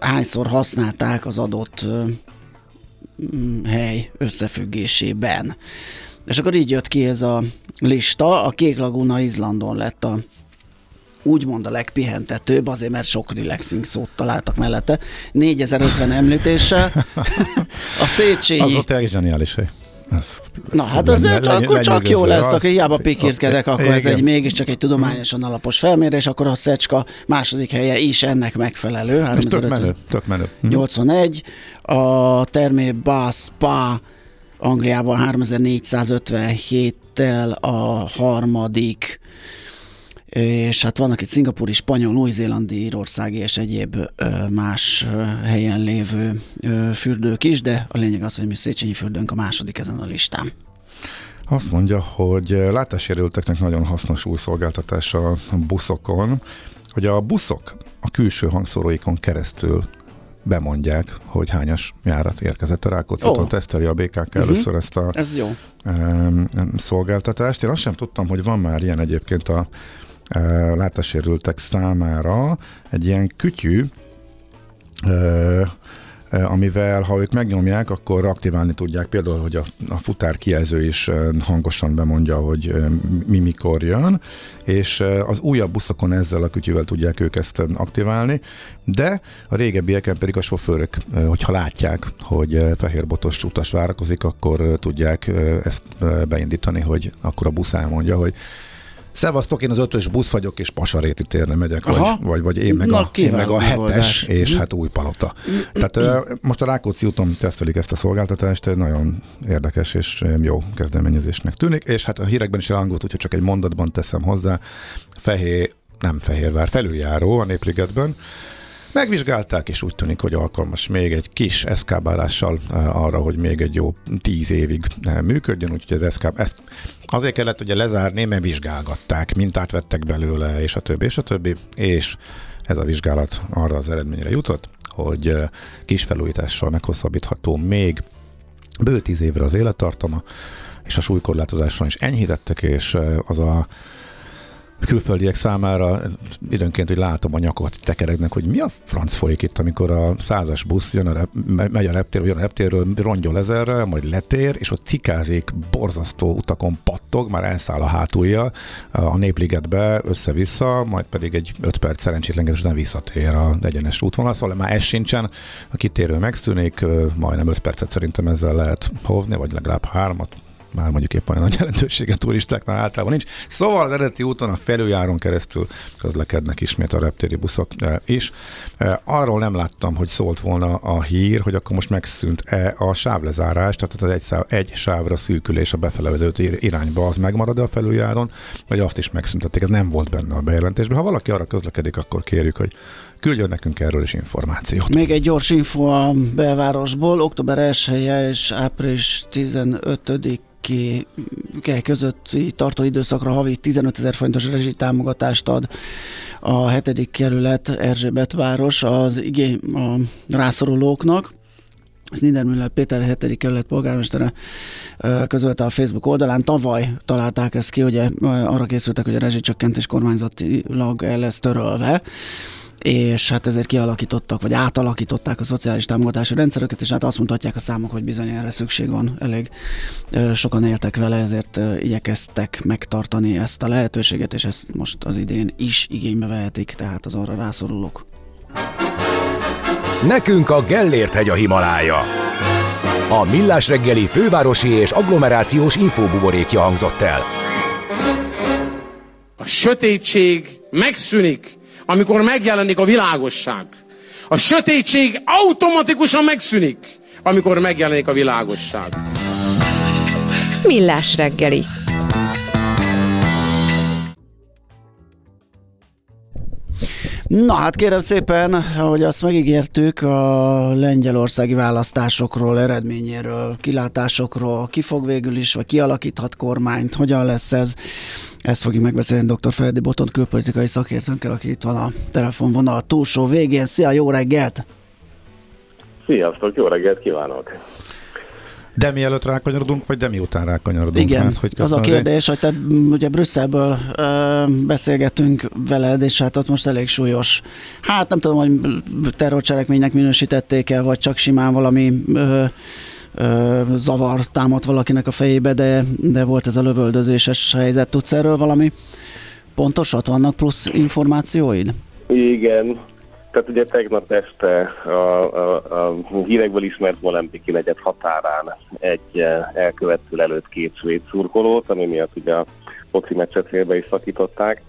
hányszor használták az adott uh, hely összefüggésében. És akkor így jött ki ez a lista, a Kék Laguna Izlandon lett a úgymond a legpihentetőbb, azért mert sok relaxing szót találtak mellette. 4050 említéssel. A Széchenyi... Az ott egy zseniális hely. Ez Na hát az le, akkor csak jó lesz, aki hiába pikírtkedek, akkor igen. ez egy mégiscsak egy tudományosan alapos felmérés, akkor a Szecska második helye is ennek megfelelő. És tök menő, tök menő. 81, a Termé Spa Angliában 3457-tel a harmadik, és hát vannak itt szingapúri, spanyol, új-zélandi, írországi és egyéb más helyen lévő fürdők is, de a lényeg az, hogy mi Széchenyi fürdőnk a második ezen a listán. Azt mondja, hogy látássérülteknek nagyon hasznos új szolgáltatás a buszokon, hogy a buszok a külső hangszóróikon keresztül bemondják, hogy hányas járat érkezett a Rákóczi-tól. Oh. Teszteli a BKK uh-huh. először ezt a Ez jó. szolgáltatást. Én azt sem tudtam, hogy van már ilyen egyébként a látássérültek számára egy ilyen kütyű, amivel ha ők megnyomják, akkor aktiválni tudják. Például, hogy a, a futár kijelző is hangosan bemondja, hogy mi mikor jön, és az újabb buszokon ezzel a kütyűvel tudják ők ezt aktiválni, de a régebbieken pedig a sofőrök, hogyha látják, hogy fehérbotos utas várakozik, akkor tudják ezt beindítani, hogy akkor a busz elmondja, hogy Szevasztok, én az ötös busz vagyok, és Pasaréti térre megyek, vagy, vagy, vagy én meg, Na, a, én meg a hetes, és hát új palota. Tehát most a Rákóczi úton tesztelik ezt a szolgáltatást, nagyon érdekes és jó kezdeményezésnek tűnik, és hát a hírekben is elhangolt, úgyhogy csak egy mondatban teszem hozzá, fehér, nem Fehérvár, felüljáró a Népligetben, Megvizsgálták, és úgy tűnik, hogy alkalmas még egy kis eszkábálással arra, hogy még egy jó tíz évig működjön, úgyhogy az eszkáb, ezt azért kellett ugye lezárni, mert vizsgálgatták, mintát vettek belőle, és a többi, és a többi, és ez a vizsgálat arra az eredményre jutott, hogy kis felújítással meghosszabbítható még bő tíz évre az élettartama, és a súlykorlátozáson is enyhítettek, és az a külföldiek számára időnként, hogy látom a nyakot tekeregnek, hogy mi a franc folyik itt, amikor a százas busz jön a rep, megy a reptér, jön a reptérről, rongyol ezerre, majd letér, és ott cikázik, borzasztó utakon pattog, már elszáll a hátulja a népligetbe össze-vissza, majd pedig egy 5 perc szerencsétlenkedés után visszatér a egyenes útvonal, szóval már ez sincsen, a kitérő megszűnik, majdnem 5 percet szerintem ezzel lehet hozni, vagy legalább hármat, már mondjuk éppen olyan nagy jelentősége turistáknál általában nincs. Szóval az eredeti úton a felüljáron keresztül közlekednek ismét a reptéri buszok is. E, arról nem láttam, hogy szólt volna a hír, hogy akkor most megszűnt-e a sávlezárás, tehát az egy, száv, egy sávra szűkülés a befele irányba az megmarad a felüljáron, vagy azt is megszüntették. Ez nem volt benne a bejelentésben. Ha valaki arra közlekedik, akkor kérjük, hogy küldjön nekünk erről is információt. Még egy gyors info a belvárosból. Október 1 és április 15 ki közötti tartó időszakra havi 15 ezer forintos rezsitámogatást ad a hetedik kerület Erzsébet város az igény a rászorulóknak. Ez Niedermüller Péter 7. kerület polgármestere közölte a Facebook oldalán. Tavaly találták ezt ki, ugye arra készültek, hogy a rezsicsökkentés kormányzatilag el lesz törölve és hát ezért kialakítottak, vagy átalakították a szociális támogatási rendszereket, és hát azt mutatják a számok, hogy bizony erre szükség van. Elég sokan éltek vele, ezért igyekeztek megtartani ezt a lehetőséget, és ezt most az idén is igénybe vehetik, tehát az arra rászorulók. Nekünk a Gellért hegy a Himalája. A Millás reggeli fővárosi és agglomerációs infóbuborékja hangzott el. A sötétség megszűnik, amikor megjelenik a világosság. A sötétség automatikusan megszűnik, amikor megjelenik a világosság. Millás reggeli. Na hát kérem szépen, ahogy azt megígértük, a lengyelországi választásokról, eredményéről, kilátásokról, ki fog végül is, vagy kialakíthat kormányt, hogyan lesz ez, ezt fogjuk megbeszélni dr. Ferdi Botont külpolitikai szakértőnkkel, aki itt van a telefonvonal túlsó végén. Szia, jó reggelt! Sziasztok, jó reggelt kívánok! De mielőtt rákanyarodunk, vagy de miután rákanyarodunk? Igen, mert, hogy az a kérdés, hogy te ugye Brüsszelből ö, beszélgetünk veled, és hát ott most elég súlyos, hát nem tudom, hogy terrorcselekménynek minősítették el, vagy csak simán valami ö, ö, zavar támadt valakinek a fejébe, de, de volt ez a lövöldözéses helyzet. Tudsz erről valami pontosat? Vannak plusz információid? Igen, tehát ugye tegnap este a, a, a hírekből ismert Molempiki negyed határán egy elkövető előtt két svéd szurkolót, ami miatt ugye a foci meccset félbe is szakították,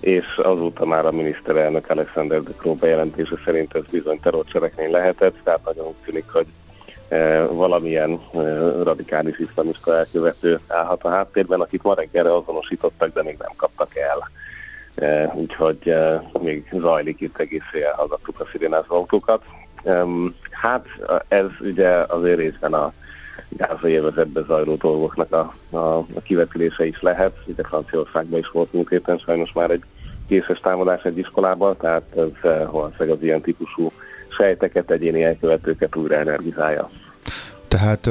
és azóta már a miniszterelnök Alexander de Croo bejelentése szerint ez bizony terrorcselekmény lehetett, tehát nagyon tűnik, hogy valamilyen radikális iszlamista elkövető állhat a háttérben, akit ma reggelre azonosítottak, de még nem kaptak el úgyhogy még zajlik itt egész éjjel, hallgattuk a szirénázó autókat. Hát ez ugye azért részben a gázai évezetbe zajló dolgoknak a, a, a kivetülése is lehet. Ugye Franciaországban is volt múlt héten sajnos már egy készes támadás egy iskolában, tehát ez valószínűleg az ilyen típusú sejteket, egyéni elkövetőket újra energizálja. Tehát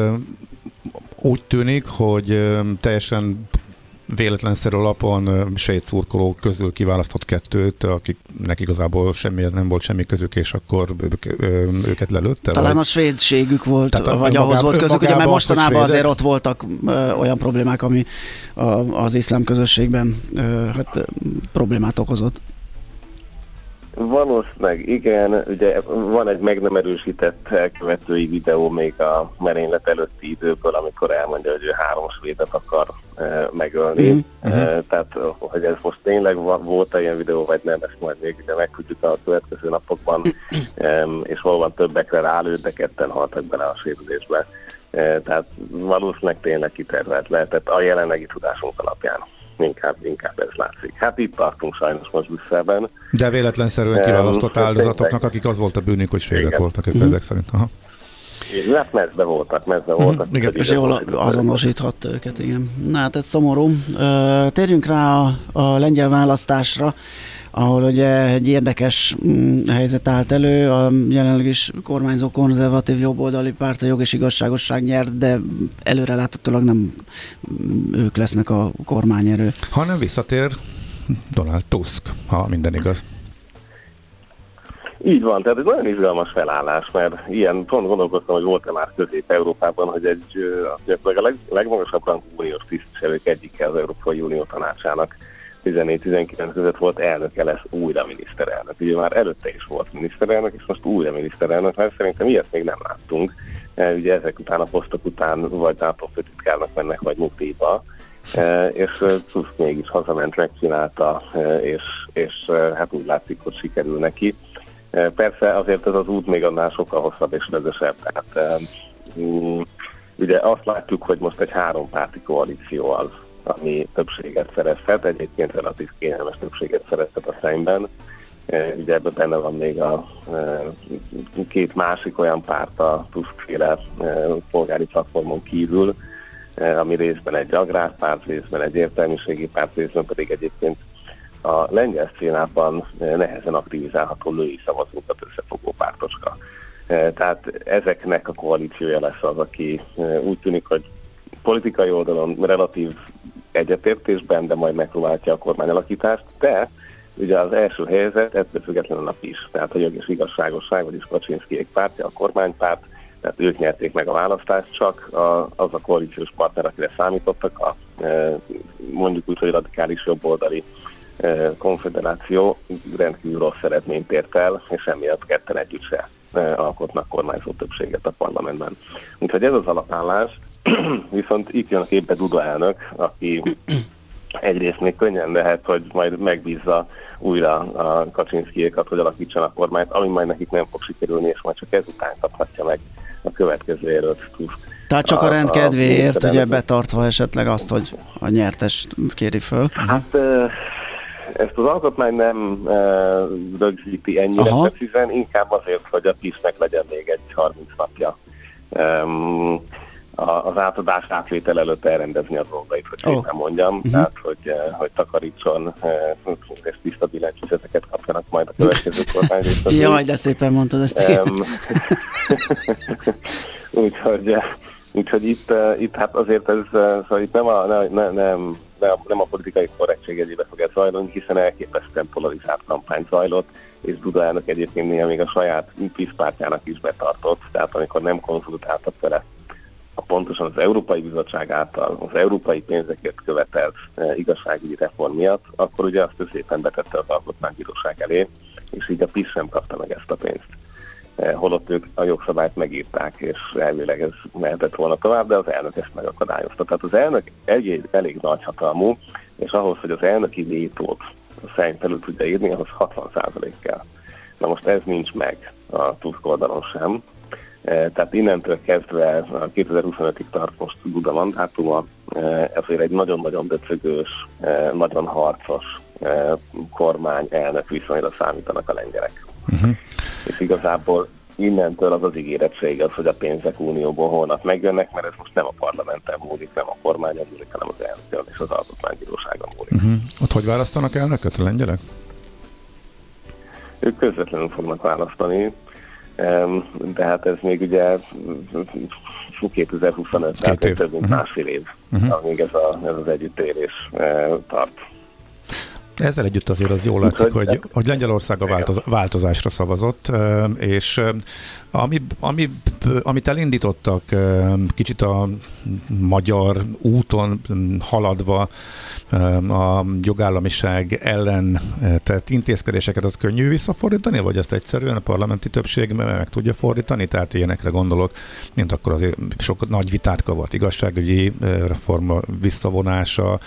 úgy tűnik, hogy teljesen véletlenszerű alapon sejt szurkolók közül kiválasztott kettőt, akiknek igazából semmi, ez nem volt semmi közük, és akkor ők, őket lelőtte? Talán vagy? a svédségük volt, Tehát vagy ahhoz volt közük, ugye, mert mostanában azért ott voltak ö, olyan problémák, ami a, az iszlám közösségben ö, hát, problémát okozott. Valószínűleg igen, ugye van egy meg nem erősített elkövetői videó még a merénylet előtti időből, amikor elmondja, hogy ő három svédet akar e, megölni. Mm-hmm. E, tehát, hogy ez most tényleg volt-e ilyen videó, vagy nem, ezt majd még ugye megtudjuk a következő napokban, e, és valóban többekre rálőtt, de ketten haltak bele a sérülésbe. E, tehát valószínűleg tényleg kitervelt lehetett a jelenlegi tudásunk alapján inkább, inkább ez látszik. Hát itt tartunk sajnos most Brüsszelben. De véletlenszerűen kiválasztott áldozatoknak, akik az volt a bűnük, hogy svédek voltak ők mm. ezek szerint. Aha. Hát mezbe voltak, mezbe mm-hmm. voltak. Igen, és jól azonosíthatta őket, igen. Na hát ez szomorú. Térjünk rá a, a lengyel választásra ahol ugye egy érdekes mm, helyzet állt elő, a jelenleg is kormányzó konzervatív jobboldali párt a jog és igazságosság nyert, de előreláthatólag nem ők lesznek a kormányerő. Hanem visszatér Donald Tusk, ha minden igaz. Így van, tehát ez nagyon izgalmas felállás, mert ilyen pont gondolkoztam, hogy volt-e már Közép-Európában, hogy egy a leg, legmagasabb rangú uniós tisztviselők egyike az Európai Unió tanácsának 14-19 között volt elnöke lesz újra miniszterelnök. Ugye már előtte is volt miniszterelnök, és most újra miniszterelnök, mert szerintem ilyet még nem láttunk. E, ugye ezek után a posztok után vagy NATO főtitkárnak mennek, vagy nyugdíjba. E, és e, Tusk mégis hazament, megcsinálta, és, és hát úgy látszik, hogy sikerül neki. Persze azért ez az út még annál sokkal hosszabb és rögösebb. Tehát ugye azt látjuk, hogy most egy hárompárti koalíció az, ami többséget szerezhet, egyébként relatív kényelmes többséget szerezhet a szemben. E, ugye ebben benne van még a e, két másik olyan párt a Tuskféle e, polgári platformon kívül, ami részben egy agrárpárt, részben egy értelmiségi párt, részben pedig egyébként a lengyel szénában nehezen aktivizálható női szavazókat összefogó pártocska. Tehát ezeknek a koalíciója lesz az, aki úgy tűnik, hogy politikai oldalon relatív egyetértésben, de majd megpróbálja a kormányalakítást, de Ugye az első helyzet ettől függetlenül a PIS, tehát a jog és igazságosság, vagyis Kaczynszkijék pártja, a kormánypárt, tehát ők nyerték meg a választást, csak a, az a koalíciós partner, akire számítottak, a mondjuk úgy, hogy radikális jobboldali konfederáció rendkívül rossz eredményt ért el, és emiatt ketten együtt se alkotnak kormányzó többséget a parlamentben. Úgyhogy ez az alapállás, viszont itt jön a képbe Duda elnök, aki egyrészt még könnyen lehet, hogy majd megbízza újra a Kaczynszkijékat, hogy alakítsanak kormányt, ami majd nekik nem fog sikerülni, és majd csak ezután kaphatja meg a következő érőt Tehát csak a, a rend kedvéért, ugye betartva esetleg azt, hogy a nyertes kéri föl. Hát ezt az alkotmány nem e, rögzíti ennyire Aha. precízen, inkább azért, hogy a PIS-nek legyen még egy 30 napja. Um, az átadás átvétel előtt elrendezni a dolgait, hogy oh. nem mondjam, uh-huh. tehát hogy, hogy takarítson, és tiszta billentyűzeteket kapjanak majd a következő kormányzat. Jaj, de szépen mondtad ezt. Um, úgyhogy, úgyhogy itt, itt hát azért ez, szóval itt nem a, ne, ne, nem nem, nem a politikai korrektség egyébe fog ez zajlani, hiszen elképesztően polarizált kampány zajlott, és Duda elnök egyébként néha még a saját PISZ pártjának is betartott, tehát amikor nem konzultáltak vele a pontosan az Európai Bizottság által az európai pénzekért követelt e, igazságügyi reform miatt, akkor ugye azt szépen betette az alkotmánybíróság elé, és így a PIS sem kapta meg ezt a pénzt. Eh, holott ők a jogszabályt megírták, és elvileg ez mehetett volna tovább, de az elnök ezt megakadályozta. Tehát az elnök egy elég nagy hatalmú, és ahhoz, hogy az elnöki vétót a szerint felül tudja írni, ahhoz 60% kell. Na most ez nincs meg a Tusk oldalon sem, tehát innentől kezdve a 2025-ig tart most Buda mandátuma, eh, ezért egy nagyon-nagyon döcögős, nagyon harcos kormány elnök viszonyra számítanak a lengyelek. Uh-huh. És igazából innentől az az ígéretség az, hogy a pénzek unióból holnap megjönnek, mert ez most nem a parlamenten múlik, nem a kormányon múlik, hanem az elnökön és az alkotmánybíróságon múlik. Uh-huh. Ott hogy választanak elnököt a lengyelek? Ők közvetlenül fognak választani, de hát ez még ugye 2025, tehát több mint uh-huh. másfél év, uh-huh. amíg ez, a, ez az együttérés eh, tart. Ezzel együtt azért az jól látszik, hogy, hogy Lengyelország a változ, változásra szavazott, és ami, ami, amit elindítottak kicsit a magyar úton haladva a jogállamiság ellen tett intézkedéseket, az könnyű visszafordítani, vagy ezt egyszerűen a parlamenti többség meg tudja fordítani? Tehát ilyenekre gondolok, mint akkor azért sok nagy vitát kavart igazságügyi reform visszavonása,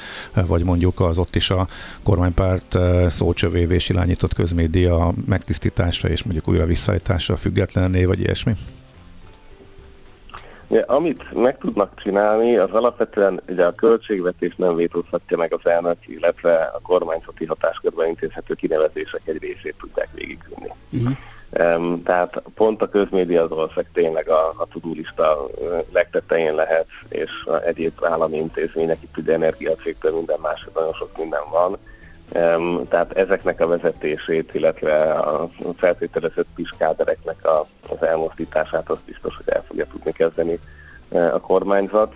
vagy mondjuk az ott is a kormánypárt szócsövévé és irányított közmédia megtisztítása és mondjuk újra visszaállítása függetlenné, vagy ilyesmi? Ja, amit meg tudnak csinálni, az alapvetően ugye a költségvetés nem vétózhatja meg az elnök, illetve a kormányzati hatáskörben intézhető kinevezések egy részét tudják végigvinni. Uh-huh. Um, tehát pont a közmédia az ország tényleg a, a tudulista legtetején lehet, és egyéb állami intézmények, itt ugye energiacégtől minden más, nagyon sok minden van, tehát ezeknek a vezetését, illetve a feltételezett piskádereknek a, az elmozdítását az biztos, hogy el fogja tudni kezdeni e, a kormányzat.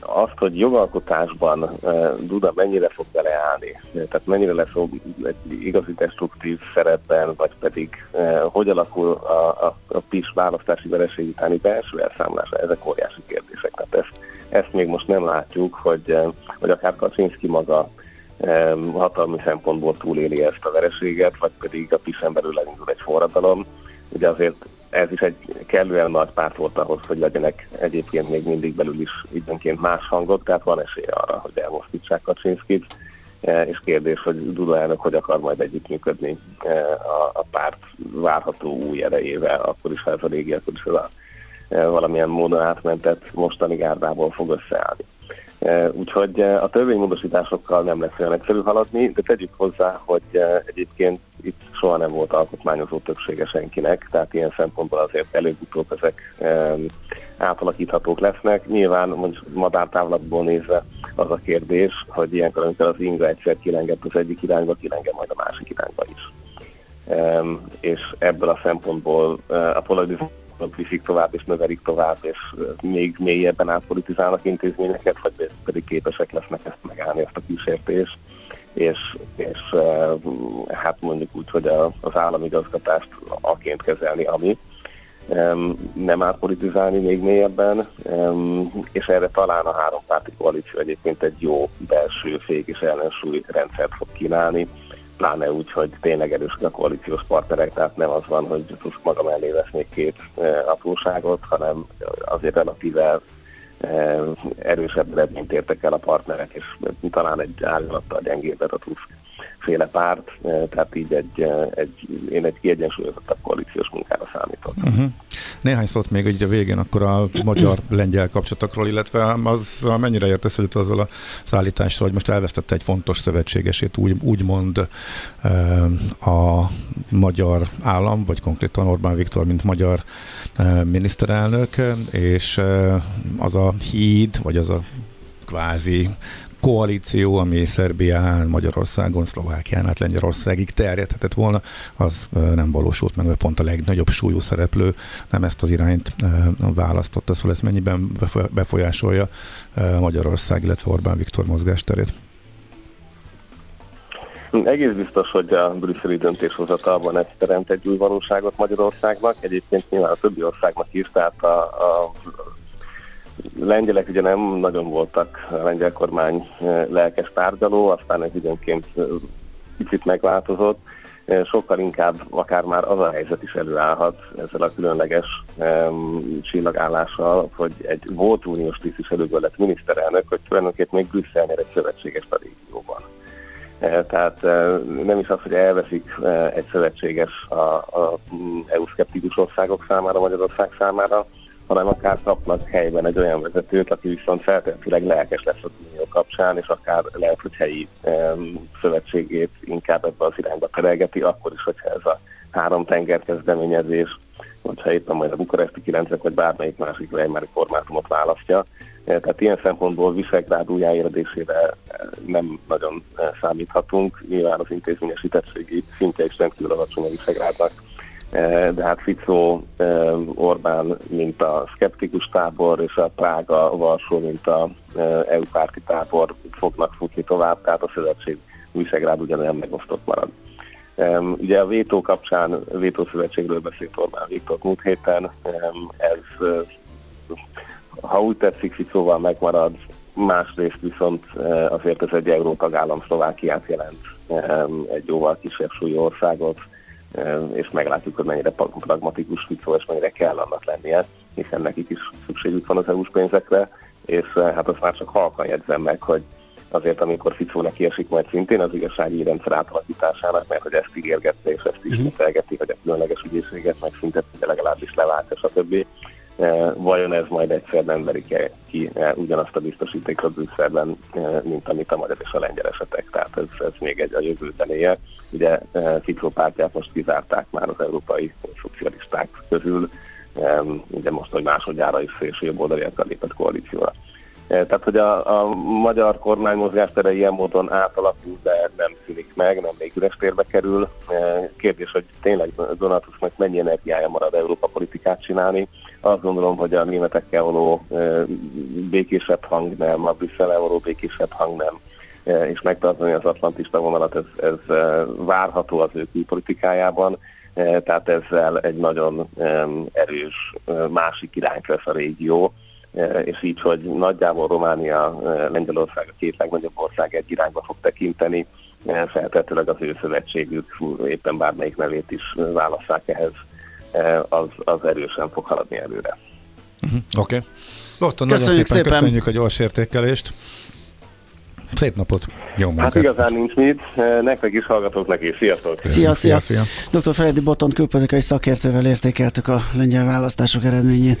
Azt, hogy jogalkotásban e, Duda mennyire fog beleállni, tehát mennyire lesz egy igazi destruktív szerepben, vagy pedig e, hogy alakul a, a, a PIS választási vereség utáni belső elszámolása, ezek óriási kérdések. Tehát ezt, ezt még most nem látjuk, hogy, hogy akár Kaczynszki maga hatalmi szempontból túléli ezt a vereséget, vagy pedig a PIS-en belül elindul egy forradalom. Ugye azért ez is egy kellően nagy párt volt ahhoz, hogy legyenek egyébként még mindig belül is időnként más hangok, tehát van esély arra, hogy elmozdítsák Kaczynszkit, e, és kérdés, hogy Duda elnök hogy akar majd együttműködni e, a, a párt várható új erejével, akkor is, ha ez a régi, akkor is ez a e, valamilyen módon átmentett mostani gárdából fog összeállni. E, úgyhogy e, a törvénymódosításokkal nem lesz olyan egyszerű haladni, de tegyük hozzá, hogy e, egyébként itt soha nem volt alkotmányozó többsége senkinek, tehát ilyen szempontból azért előbb-utóbb ezek átalakíthatók lesznek. Nyilván mondjuk madártávlatból nézve az a kérdés, hogy ilyenkor, amikor az inga egyszer kilengett az egyik irányba, kilenged majd a másik irányba is. És ebből a szempontból a polarizáció viszik tovább és növelik tovább, és még mélyebben átpolitizálnak intézményeket, vagy pedig képesek lesznek ezt megállni, ezt a kísértést. és, és hát mondjuk úgy, hogy az államigazgatást aként kezelni, ami nem átpolitizálni még mélyebben, és erre talán a hárompárti koalíció egyébként egy jó belső fék és ellensúly rendszert fog kínálni, pláne úgy, hogy tényleg erősek a koalíciós partnerek, tehát nem az van, hogy Tusk maga mellé vesz még két apróságot, hanem azért relatíve erősebb eredményt értek el a partnerek, és talán egy árnyalattal gyengébbet a Tusk féle párt, tehát így egy, egy, én egy kiegyensúlyozottabb koalíciós munkára számítok. Uh-huh. Néhány szót még egy a végén akkor a magyar-lengyel kapcsolatokról, illetve az mennyire értesz egyet azzal a szállításra, hogy most elvesztette egy fontos szövetségesét, úgy, úgymond a magyar állam, vagy konkrétan Orbán Viktor, mint magyar miniszterelnök, és az a híd, vagy az a kvázi koalíció, ami Szerbián, Magyarországon, Szlovákián, át Lengyelországig terjedhetett volna, az nem valósult meg, mert pont a legnagyobb súlyú szereplő nem ezt az irányt választotta, szóval ez mennyiben befolyásolja Magyarország, illetve Orbán Viktor mozgásterét? Egész biztos, hogy a brüsszeli döntéshozatalban ez teremt egy új valóságot Magyarországnak, egyébként nyilván a többi országnak is, tehát a, a lengyelek ugye nem nagyon voltak a lengyel kormány eh, lelkes tárgyaló, aztán ez időnként eh, picit megváltozott. Eh, sokkal inkább akár már az a helyzet is előállhat ezzel a különleges um, csillagállással, hogy egy volt uniós tisztviselőből lett miniszterelnök, hogy tulajdonképpen még Brüsszelnél egy szövetséges a régióban. Tehát nem is az, hogy elveszik egy szövetséges a, a mm, EU-szkeptikus országok számára, Magyarország számára, hanem akár kapnak helyben egy olyan vezetőt, aki viszont feltétlenül lelkes lesz az unió kapcsán, és akár lehet, hogy helyi um, szövetségét inkább ebbe az irányba terelgeti, akkor is, hogyha ez a három tenger kezdeményezés, hogyha éppen majd a bukaresti kilencek, vagy bármelyik másik Weimári formátumot választja. E, tehát ilyen szempontból Visegrád újjáérdésére nem nagyon e, számíthatunk. Nyilván az intézményesítettségi szintje is rendkívül alacsony a Visegrádnak, de hát Ficó, eh, Orbán, mint a szkeptikus tábor, és a Prága, Varsó, mint a eh, EU párti tábor fognak futni tovább, tehát a szövetség Viszegrád ugyanolyan megosztott marad. Ugye a vétó kapcsán, a vétószövetségről beszélt Orbán Viktor múlt héten, ez ha úgy tetszik, Ficóval megmarad, másrészt viszont azért ez egy euró tagállam Szlovákiát jelent, egy jóval kisebb súlyú országot, és meglátjuk, hogy mennyire pragmatikus Ficó, és mennyire kell annak lennie, hiszen nekik is szükségük van az EU-s pénzekre, és hát azt már csak halkan jegyzem meg, hogy azért, amikor Ficó neki esik majd szintén az igazsági rendszer átalakításának, mert hogy ezt ígérgette és ezt is uh-huh. hogy a különleges ügyészséget megszünteti, de legalábbis levált, stb. E, vajon ez majd egyszer nem verik-e ki e, ugyanazt a biztosítékot Brüsszelben, e, mint amit a magyar és a lengyel esetek. Tehát ez, ez még egy a jövő zenéje. Ugye Ficó pártját most kizárták már az európai szocialisták közül, ugye most, hogy másodjára is szélső jobb oldaliakkal lépett koalícióra. Eh, tehát, hogy a, a magyar kormány mozgástere ilyen módon átalakul, de nem szűnik meg, nem még üres térbe kerül. Eh, kérdés, hogy tényleg Donatusnak mennyi energiája marad Európa politikát csinálni. Azt gondolom, hogy a németekkel való eh, békésebb hang nem, a Brüsszel való békésebb hang nem és megtartani az atlantista vonalat, ez, ez várható az ő külpolitikájában, tehát ezzel egy nagyon erős másik irányt lesz a régió, E, és így, hogy nagyjából Románia, e, Lengyelország a két legnagyobb ország egy irányba fog tekinteni, e, feltetőleg az ő szövetségük éppen bármelyik nevét is válasszák ehhez, az, az erősen fog haladni előre. Uh-huh. Oké. Okay. Lotton, nagyon szépen, szépen köszönjük a gyors értékelést. Szép napot, jó munkát. Hát igazán nincs mit, nektek is hallgatóknak is. Sziasztok! Szia, szia! szia. Dr. Feledi Boton külpolitikai szakértővel értékeltük a lengyel választások eredményét.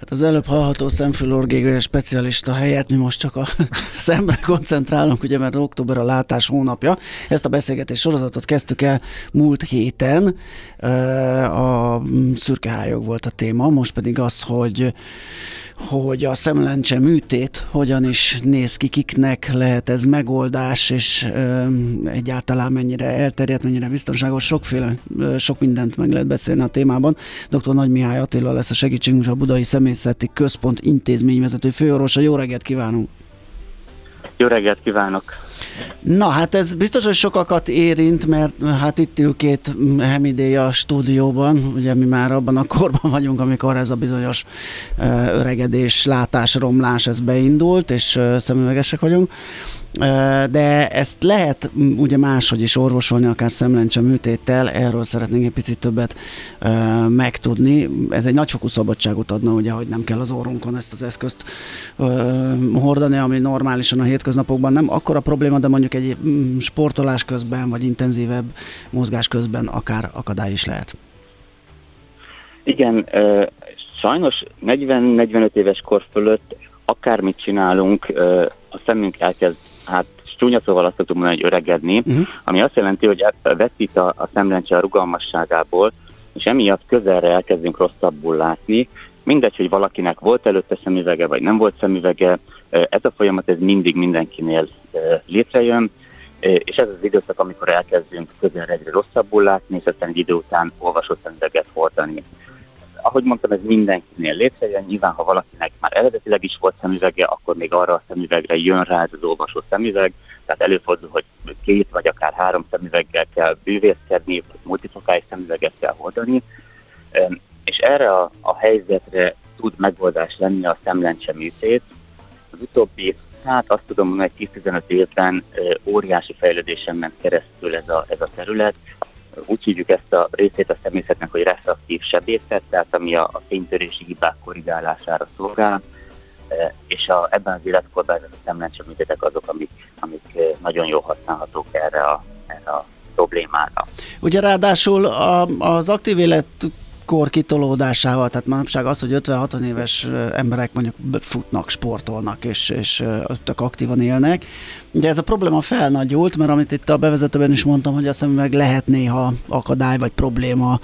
Hát az előbb hallható szemfülorgégolyás specialista helyett mi most csak a szemre koncentrálunk, ugye, mert október a látás hónapja. Ezt a beszélgetés sorozatot kezdtük el múlt héten. A szürkehályog volt a téma, most pedig az, hogy hogy a szemlencse műtét hogyan is néz ki, kiknek lehet ez megoldás, és ö, egyáltalán mennyire elterjedt, mennyire biztonságos, sokféle, ö, sok mindent meg lehet beszélni a témában. Dr. Nagy Mihály Attila lesz a segítségünk, a Budai Személyzeti Központ intézményvezető főorvosa. Jó reggelt kívánunk! Jó reggelt kívánok! Na hát ez biztos, hogy sokakat érint, mert hát itt ül két hemidéja a stúdióban, ugye mi már abban a korban vagyunk, amikor ez a bizonyos öregedés, látásromlás, ez beindult, és szemüvegesek vagyunk de ezt lehet ugye máshogy is orvosolni, akár szemlencse műtéttel, erről szeretnénk egy picit többet megtudni. Ez egy nagyfokú szabadságot adna, ugye, hogy nem kell az orrunkon ezt az eszközt hordani, ami normálisan a hétköznapokban nem akkora probléma, de mondjuk egy sportolás közben, vagy intenzívebb mozgás közben akár akadály is lehet. Igen, sajnos 40-45 éves kor fölött akármit csinálunk, a szemünk elkezd hát csúnya szóval azt tudom mondani, hogy öregedni, uh-huh. ami azt jelenti, hogy veszít a, a szemlencse a rugalmasságából, és emiatt közelre elkezdünk rosszabbul látni. Mindegy, hogy valakinek volt előtte szemüvege, vagy nem volt szemüvege, ez a folyamat ez mindig mindenkinél létrejön, és ez az időszak, amikor elkezdünk közelre egyre rosszabbul látni, és aztán egy idő után olvasott szemüveget hordani ahogy mondtam, ez mindenkinél létrejön. Nyilván, ha valakinek már eredetileg is volt szemüvege, akkor még arra a szemüvegre jön rá ez az olvasó szemüveg. Tehát előfordul, hogy két vagy akár három szemüveggel kell bűvészkedni, vagy multifokális szemüveget kell hordani. És erre a, a helyzetre tud megoldás lenni a szemlencse műtét. Az utóbbi, hát azt tudom hogy 10-15 évben óriási fejlődésen ment keresztül ez a, ez a terület úgy hívjuk ezt a részét a szemészetnek, hogy refraktív sebészet, tehát ami a, a fénytörési hibák korrigálására szolgál, e, és a, ebben az életkorban ezek a szemlencseműtétek azok, amik, amik e, nagyon jól használhatók erre a, erre a problémára. Ugye ráadásul a, az aktív élet kor kitolódásával, tehát manapság az, hogy 50-60 éves emberek mondjuk futnak, sportolnak és, és tök aktívan élnek. Ugye ez a probléma felnagyult, mert amit itt a bevezetőben is mondtam, hogy azt meg lehet néha akadály vagy probléma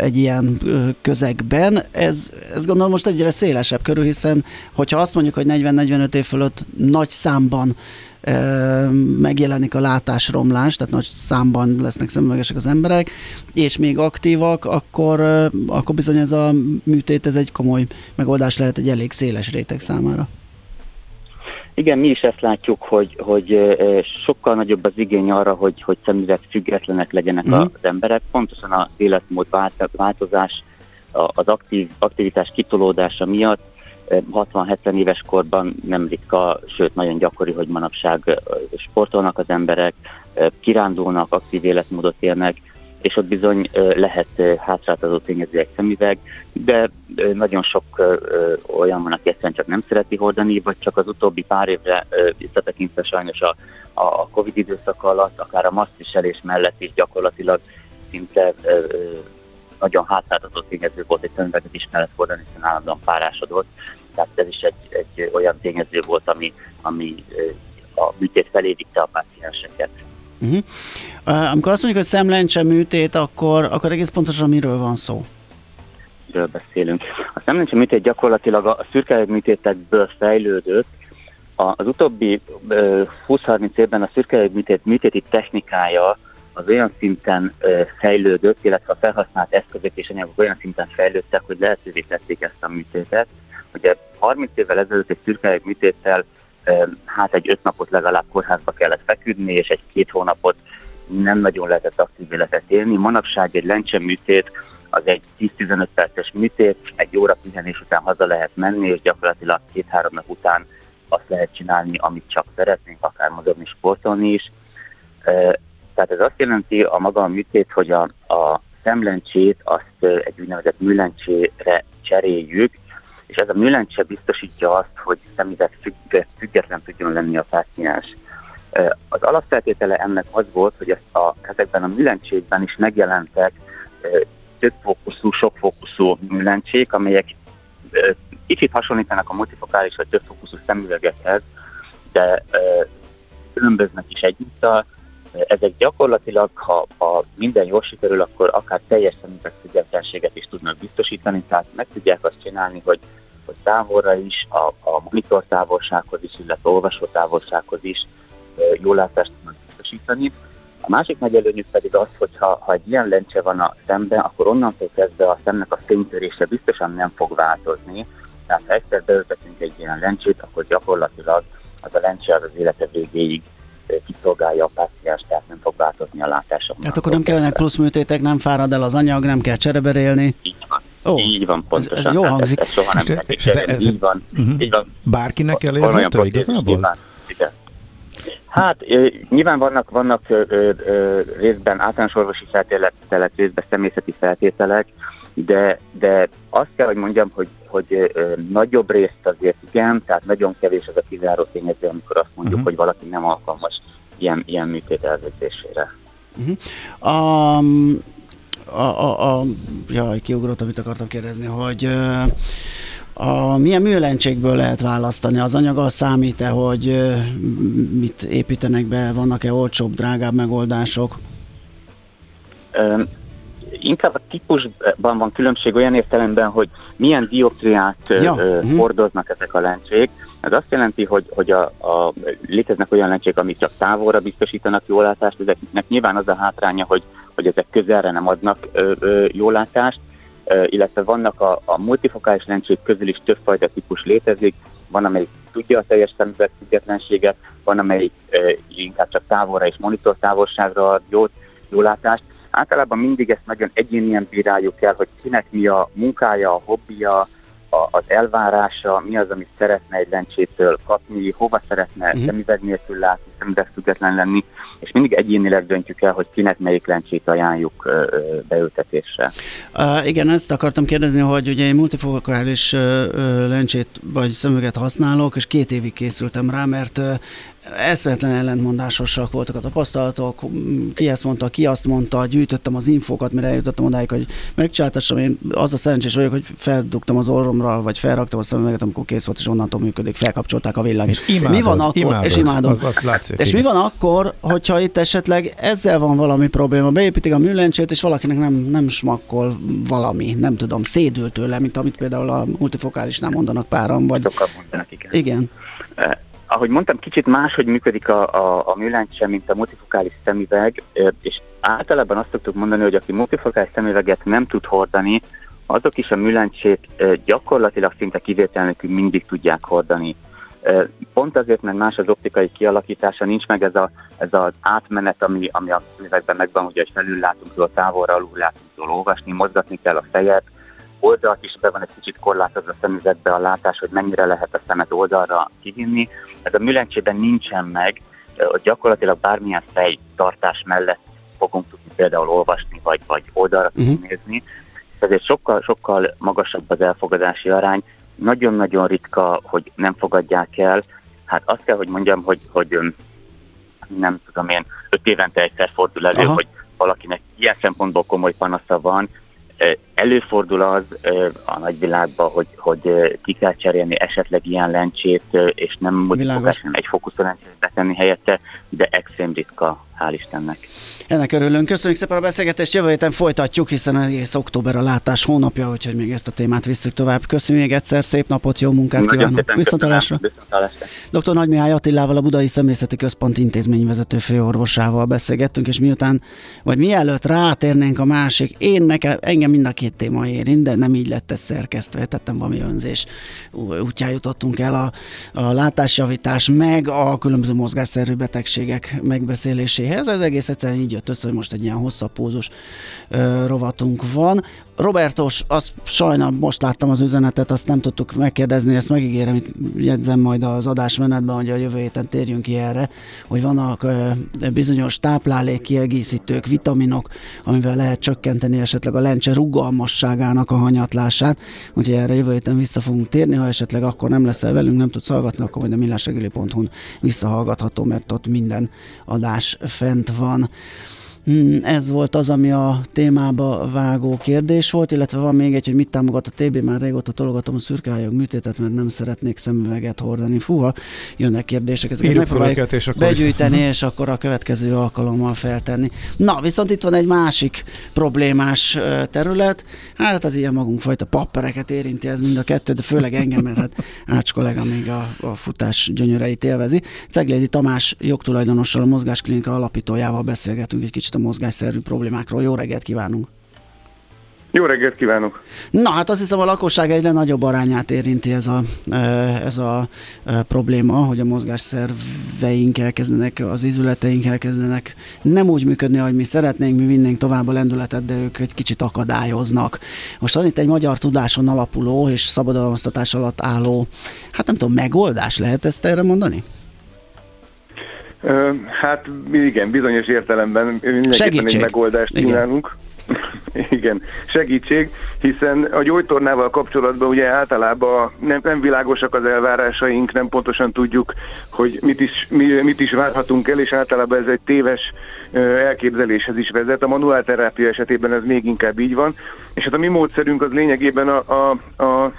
egy ilyen közegben. Ez, ez gondolom most egyre szélesebb körül, hiszen hogyha azt mondjuk, hogy 40-45 év fölött nagy számban megjelenik a látásromlás, tehát nagy számban lesznek szemüvegesek az emberek, és még aktívak, akkor, akkor bizony ez a műtét, ez egy komoly megoldás lehet egy elég széles réteg számára. Igen, mi is ezt látjuk, hogy, hogy sokkal nagyobb az igény arra, hogy, hogy szemüveg függetlenek legyenek mm. az emberek. Pontosan az életmód változás, az aktív, aktivitás kitolódása miatt 60-70 éves korban nem ritka, sőt nagyon gyakori, hogy manapság sportolnak az emberek, kirándulnak, aktív életmódot élnek, és ott bizony lehet hátráltató tényező egy szemüveg, de nagyon sok olyan van, aki egyszerűen csak nem szereti hordani, vagy csak az utóbbi pár évre visszatekintve sajnos a, a Covid időszak alatt, akár a maszkviselés mellett is gyakorlatilag szinte nagyon hátráltató tényező volt, egy szemüveget is mellett hordani, hiszen állandóan párásodott. Tehát ez is egy, egy olyan tényező volt, ami, ami a műtét felé vitte a pácienseket. Uh-huh. Uh, amikor azt mondjuk, hogy szemlencse műtét, akkor, akkor egész pontosan miről van szó? Miről beszélünk? A szemlencse műtét gyakorlatilag a szürke műtétekből fejlődött. Az utóbbi uh, 20-30 évben a szürke műtét műtéti technikája az olyan szinten fejlődött, illetve a felhasznált eszközök és anyagok olyan szinten fejlődtek, hogy lehetővé tették ezt a műtétet. Ugye 30 évvel ezelőtt egy szürkeleg műtéttel hát egy öt napot legalább kórházba kellett feküdni, és egy két hónapot nem nagyon lehetett aktív életet élni. Manapság egy lencse műtét az egy 10-15 perces műtét, egy óra pihenés után haza lehet menni, és gyakorlatilag két-három nap után azt lehet csinálni, amit csak szeretnénk, akár mozogni, sportolni is. Tehát ez azt jelenti a maga a műtét, hogy a, a szemlencsét azt egy úgynevezett műlencsére cseréljük, és ez a műlencse biztosítja azt, hogy szemüveg független tudjon lenni a páciens. Az alapfeltétele ennek az volt, hogy ezt a, ezekben a műlencsékben is megjelentek több fókuszú, sok fókuszú műlencsék, amelyek kicsit hasonlítanak a multifokális vagy többfókuszú szemüvegekhez, de különböznek is egyúttal. Ezek gyakorlatilag, ha, ha minden jól sikerül, akkor akár teljes szemüveg függetlenséget is tudnak biztosítani, tehát meg tudják azt csinálni, hogy, hogy távolra is, a, a monitor távolsághoz is, illetve olvasó távolsághoz is jól látást tudnak biztosítani. A másik nagy előnyük pedig az, hogy ha, ha egy ilyen lencse van a szemben, akkor onnantól kezdve a szemnek a fénytörése biztosan nem fog változni. Tehát ha egyszer beültetünk egy ilyen lencsét, akkor gyakorlatilag az a lencse az, az élete végéig kiszolgálja a páciens, tehát nem fog változni a látása. Hát akkor nem kellene plusz műtétek, nem fárad el az anyag, nem kell csereberélni. Így van. Oh, így van, pontosan. Ez, ez jó hangzik. Ez, ez soha nem és ez, ez, ez, így van. Uh-huh. Így van. Bárkinek elérhető igazából? Nyilván, igen. Hát nyilván vannak, vannak ö, ö, részben általános orvosi feltételek, részben személyzeti feltételek, de, de azt kell, hogy mondjam, hogy, hogy ö, nagyobb részt azért igen, tehát nagyon kevés az a kizáró tényező, amikor azt mondjuk, uh-huh. hogy valaki nem alkalmas ilyen, ilyen műtét elvégzésére. Uh-huh. Um, a, a, a, jaj, kiugrott, amit akartam kérdezni, hogy uh, a, milyen műlencsékből lehet választani? Az anyaga számít-e, hogy mit építenek be, vannak-e olcsóbb, drágább megoldások? Um, inkább a típusban van különbség olyan értelemben, hogy milyen dioptriát ja. uh, hordoznak ezek a lencsék. Ez azt jelenti, hogy, hogy a, a, léteznek olyan lencsék, amik csak távolra biztosítanak jólátást, ezeknek nyilván az a hátránya, hogy, hogy ezek közelre nem adnak ö, ö, jólátást, illetve vannak a, a multifokális lencsék közül is többfajta típus létezik, van, amelyik tudja a teljes szemüveg függetlenséget, van, amelyik inkább csak távolra és monitor távolságra ad jót, jó látást. Általában mindig ezt nagyon egyénien bíráljuk el, hogy kinek mi a munkája, a hobbija, a, az elvárása, mi az, amit szeretne egy lencsétől kapni, hova szeretne uh-huh. szemüveg nélkül látni, szemüveg független lenni, és mindig egyénileg döntjük el, hogy kinek melyik lencsét ajánljuk beültetésre. Uh, igen, ezt akartam kérdezni, hogy ugye én multifokális lencsét vagy szemüveget használok, és két évig készültem rá, mert eszvetlen ellentmondásosak voltak a tapasztalatok, ki ezt mondta, ki azt mondta, gyűjtöttem az infókat, mire eljutottam odáig, hogy megcsináltassam, én az a szerencsés vagyok, hogy feldugtam az orromra, vagy felraktam a szemüveget, amikor kész volt, és onnantól működik, felkapcsolták a villanyt. És imádod, mi van akkor, imádod, és imádom. Az, az látszik, és igen. mi van akkor, hogyha itt esetleg ezzel van valami probléma, beépítik a műlencsét, és valakinek nem, nem smakkol valami, nem tudom, szédül tőle, mint amit például a multifokálisnál mondanak páran, vagy... Sokkal mondanak, igen. Igen ahogy mondtam, kicsit máshogy működik a, a, a műlencse, mint a multifokális szemüveg, és általában azt szoktuk mondani, hogy aki multifokális szemüveget nem tud hordani, azok is a műlencsét gyakorlatilag szinte kivétel nélkül mindig tudják hordani. Pont azért, mert más az optikai kialakítása, nincs meg ez, a, ez az átmenet, ami, ami a szemüvegben megvan, ugye, hogy felül látunk jól, távolra alul látunk jól olvasni, mozgatni kell a fejet, oldalt is be van egy kicsit korlátozva a szemüvegbe a látás, hogy mennyire lehet a szemet oldalra kivinni. Ez a műlencsében nincsen meg, hogy gyakorlatilag bármilyen fejtartás mellett fogunk tudni például olvasni, vagy, vagy oldalra uh-huh. nézni. Ezért sokkal, sokkal magasabb az elfogadási arány. Nagyon-nagyon ritka, hogy nem fogadják el. Hát azt kell, hogy mondjam, hogy, hogy nem tudom én, öt évente egyszer fordul elő, Aha. hogy valakinek ilyen szempontból komoly panasza van, Előfordul az a nagyvilágban, hogy, hogy ki kell cserélni esetleg ilyen lencsét, és nem multifokásan egy fókuszú lencsét betenni helyette, de extrém ritka, hál' Istennek. Ennek örülünk. Köszönjük szépen a beszélgetést. Jövő héten folytatjuk, hiszen egész október a látás hónapja, úgyhogy még ezt a témát visszük tovább. Köszönjük még egyszer, szép napot, jó munkát Nagyon kívánok. Viszontalásra. Dr. Nagy Mihály Attilával, a Budai Személyzeti Központ intézményvezető főorvosával beszélgettünk, és miután, vagy mielőtt rátérnénk a másik, én nekem, engem mind a két téma érint, de nem így lett ez szerkesztve, tettem valami önzés. Útján jutottunk el a, a látásjavítás, meg a különböző mozgásszerű betegségek megbeszéléséhez. Ez egész egyszerűen így jött össze, hogy most egy ilyen hosszabb pózus rovatunk van. Robertos, azt sajnál, most láttam az üzenetet, azt nem tudtuk megkérdezni, ezt megígérem, itt jegyzem majd az adásmenetben, hogy a jövő héten térjünk ki erre, hogy vannak bizonyos táplálék kiegészítők, vitaminok, amivel lehet csökkenteni esetleg a lencse rugalmasságának a hanyatlását, úgyhogy erre jövő héten vissza fogunk térni, ha esetleg akkor nem leszel velünk, nem tudsz hallgatni, akkor majd a millásregeli.hu-n visszahallgatható, mert ott minden adás fent van. Hmm, ez volt az, ami a témába vágó kérdés volt, illetve van még egy, hogy mit támogat a TB, már régóta tologatom a szürkeályog műtétet, mert nem szeretnék szemüveget hordani. Fúha, jönnek kérdések, ezeket Írjuk megpróbáljuk és akkor begyűjteni, és akkor a következő alkalommal feltenni. Na, viszont itt van egy másik problémás terület, hát az ilyen magunk fajta pappereket érinti ez mind a kettő, de főleg engem, mert hát Ács kollega még a, a futás gyönyöreit élvezi. Ceglédi Tamás jogtulajdonossal, a Mozgásklinika alapítójával beszélgetünk egy kicsit a mozgásszerű problémákról. Jó reggelt kívánunk! Jó reggelt kívánok! Na hát azt hiszem a lakosság egyre nagyobb arányát érinti ez a, ez a probléma, hogy a mozgásszerveink elkezdenek, az izületeink elkezdenek nem úgy működni, ahogy mi szeretnénk, mi vinnénk tovább a lendületet, de ők egy kicsit akadályoznak. Most van itt egy magyar tudáson alapuló és szabadalmaztatás alatt álló, hát nem tudom, megoldás lehet ezt erre mondani? Hát igen, bizonyos értelemben mindenképpen egy megoldást kínálunk. Igen, segítség, hiszen a gyógytornával kapcsolatban ugye általában nem, nem világosak az elvárásaink, nem pontosan tudjuk, hogy mit is, mi, mit is várhatunk el, és általában ez egy téves elképzeléshez is vezet. A manuálterápia esetében ez még inkább így van, és hát a mi módszerünk az lényegében a, a, a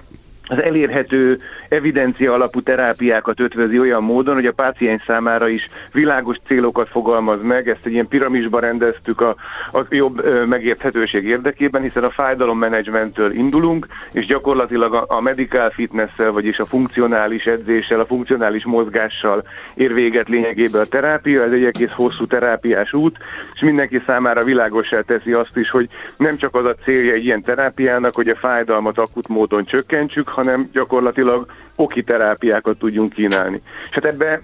az elérhető evidencia alapú terápiákat ötvözi olyan módon, hogy a páciens számára is világos célokat fogalmaz meg, ezt egy ilyen piramisba rendeztük a, a jobb megérthetőség érdekében, hiszen a fájdalommenedzsmenttől indulunk, és gyakorlatilag a, a medical fitness vagyis a funkcionális edzéssel, a funkcionális mozgással ér véget lényegében a terápia, ez egy egész hosszú terápiás út, és mindenki számára világosá teszi azt is, hogy nem csak az a célja egy ilyen terápiának, hogy a fájdalmat akut módon csökkentsük, hanem gyakorlatilag oki terápiákat tudjunk kínálni. És hát ebben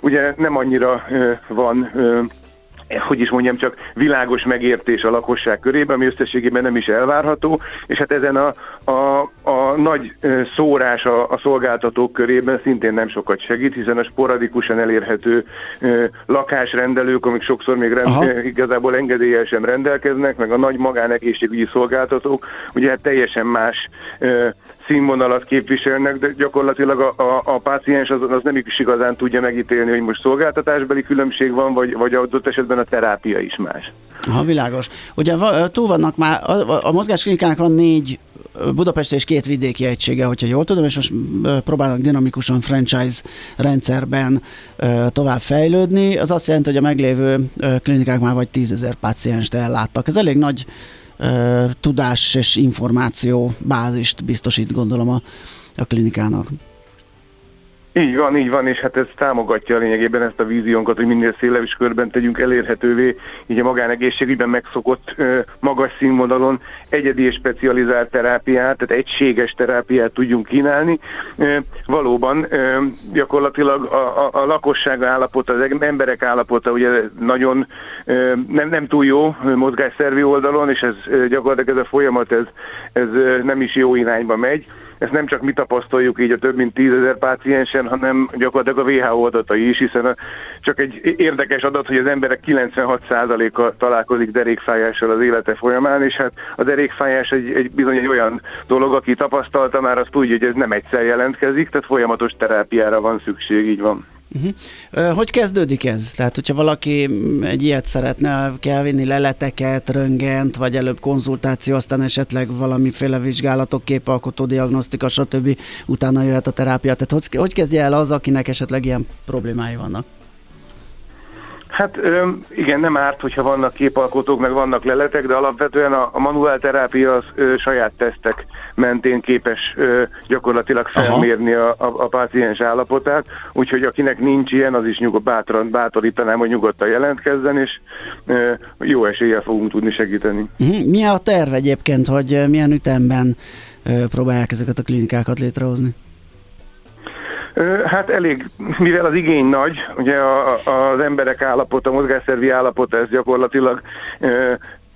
ugye nem annyira van hogy is mondjam, csak világos megértés a lakosság körében, ami összességében nem is elvárható, és hát ezen a, a, a nagy szórás a, a szolgáltatók körében szintén nem sokat segít, hiszen a sporadikusan elérhető lakásrendelők, amik sokszor még rend, igazából engedéllyel sem rendelkeznek, meg a nagy magánegészségügyi szolgáltatók, ugye hát teljesen más színvonalat képviselnek, de gyakorlatilag a, a, a páciens az, az nem is igazán tudja megítélni, hogy most szolgáltatásbeli különbség van, vagy, vagy adott esetben a terápia is más. Ha világos. Ugye túl vannak már, a, a mozgásklinikák van négy Budapest és két vidéki egysége, hogyha jól tudom, és most próbálnak dinamikusan franchise rendszerben tovább fejlődni. Az azt jelenti, hogy a meglévő klinikák már vagy tízezer pácienst elláttak. Ez elég nagy tudás és információ bázist biztosít, gondolom a, a klinikának. Így van, így van, és hát ez támogatja lényegében ezt a víziónkat, hogy minél szélesebb körben tegyünk elérhetővé, így a magánegészségügyben megszokott magas színvonalon egyedi és specializált terápiát, tehát egységes terápiát tudjunk kínálni. Valóban gyakorlatilag a, a, a lakosság állapota, az emberek állapota ugye nagyon nem, nem túl jó mozgásszervi oldalon, és ez gyakorlatilag ez a folyamat ez, ez nem is jó irányba megy ezt nem csak mi tapasztaljuk így a több mint tízezer páciensen, hanem gyakorlatilag a WHO adatai is, hiszen csak egy érdekes adat, hogy az emberek 96%-a találkozik derékfájással az élete folyamán, és hát a derékfájás egy, egy bizony egy olyan dolog, aki tapasztalta már, azt tudja, hogy ez nem egyszer jelentkezik, tehát folyamatos terápiára van szükség, így van. Uh-huh. Hogy kezdődik ez? Tehát, hogyha valaki egy ilyet szeretne, kell vinni leleteket, röngent, vagy előbb konzultáció, aztán esetleg valamiféle vizsgálatok, képalkotó, diagnosztika, stb. Utána jöhet a terápia. Tehát hogy, hogy kezdje el az, akinek esetleg ilyen problémái vannak? Hát igen, nem árt, hogyha vannak képalkotók, meg vannak leletek, de alapvetően a, a manuál terápia az ö, saját tesztek mentén képes ö, gyakorlatilag felmérni a, a, a páciens állapotát, úgyhogy akinek nincs ilyen, az is nyugod, bátran, bátorítanám, hogy nyugodtan jelentkezzen, és ö, jó eséllyel fogunk tudni segíteni. Uh-huh. Mi a terv egyébként, hogy milyen ütemben ö, próbálják ezeket a klinikákat létrehozni? Hát elég, mivel az igény nagy, ugye a, a, az emberek állapota, a mozgásszervi állapota, ez gyakorlatilag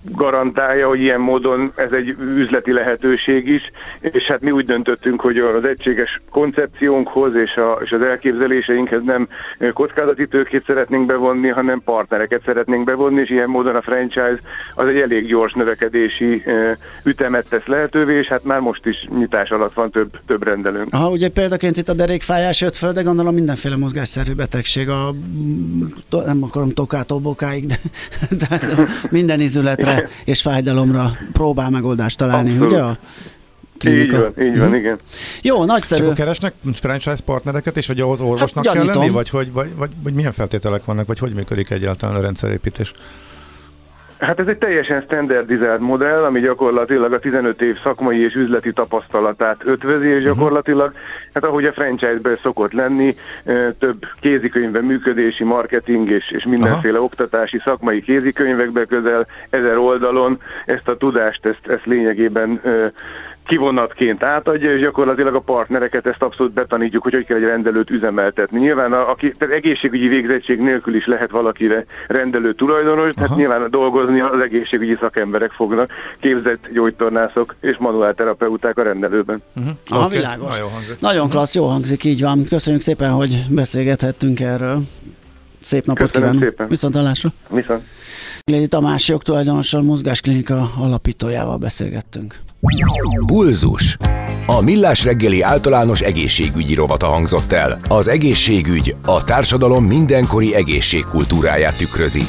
garantálja, hogy ilyen módon ez egy üzleti lehetőség is, és hát mi úgy döntöttünk, hogy az egységes koncepciónkhoz és, a, és az elképzeléseinkhez nem kockázati tőkét szeretnénk bevonni, hanem partnereket szeretnénk bevonni, és ilyen módon a franchise az egy elég gyors növekedési ütemet tesz lehetővé, és hát már most is nyitás alatt van több, több rendelőnk. Ha ugye példaként itt a derékfájás jött föl, de gondolom mindenféle mozgásszerű betegség, a, nem akarom tokától bokáig, de, de minden izületre és fájdalomra próbál megoldást találni, Abszolút. ugye? A klinika. Így van, így van, uh-huh. igen. Jó, nagyszerű. Csak keresnek franchise partnereket, és vagy ahhoz orvosnak hát, kell lenni, vagy, hogy, vagy, vagy, vagy milyen feltételek vannak, vagy hogy működik egyáltalán a rendszerépítés? Hát ez egy teljesen standardizált modell, ami gyakorlatilag a 15 év szakmai és üzleti tapasztalatát ötvözi, és mhm. gyakorlatilag, hát ahogy a franchise-ben szokott lenni, több kézikönyvben működési, marketing és, és mindenféle Aha. oktatási szakmai kézikönyvekbe közel ezer oldalon ezt a tudást, ezt, ezt lényegében kivonatként átadja, és gyakorlatilag a partnereket ezt abszolút betanítjuk, hogy hogy kell egy rendelőt üzemeltetni. Nyilván a, aki, tehát egészségügyi végzettség nélkül is lehet valakire rendelő tulajdonos, tehát nyilván dolgozni az egészségügyi szakemberek fognak, képzett gyógytornászok és manuálterapeuták a rendelőben. Uh-huh. Aha, okay. világos. Nagyon, Nagyon klassz, jó hangzik, így van. Köszönjük szépen, hogy beszélgethettünk erről. Szép napot Köszönöm kívánok. Szépen. Viszont hallásra. Viszont. Lédi Tamás jogtulajdonossal, mozgásklinika alapítójával beszélgettünk. Pulzus. A Millás reggeli általános egészségügyi rovata hangzott el. Az egészségügy a társadalom mindenkori egészségkultúráját tükrözi.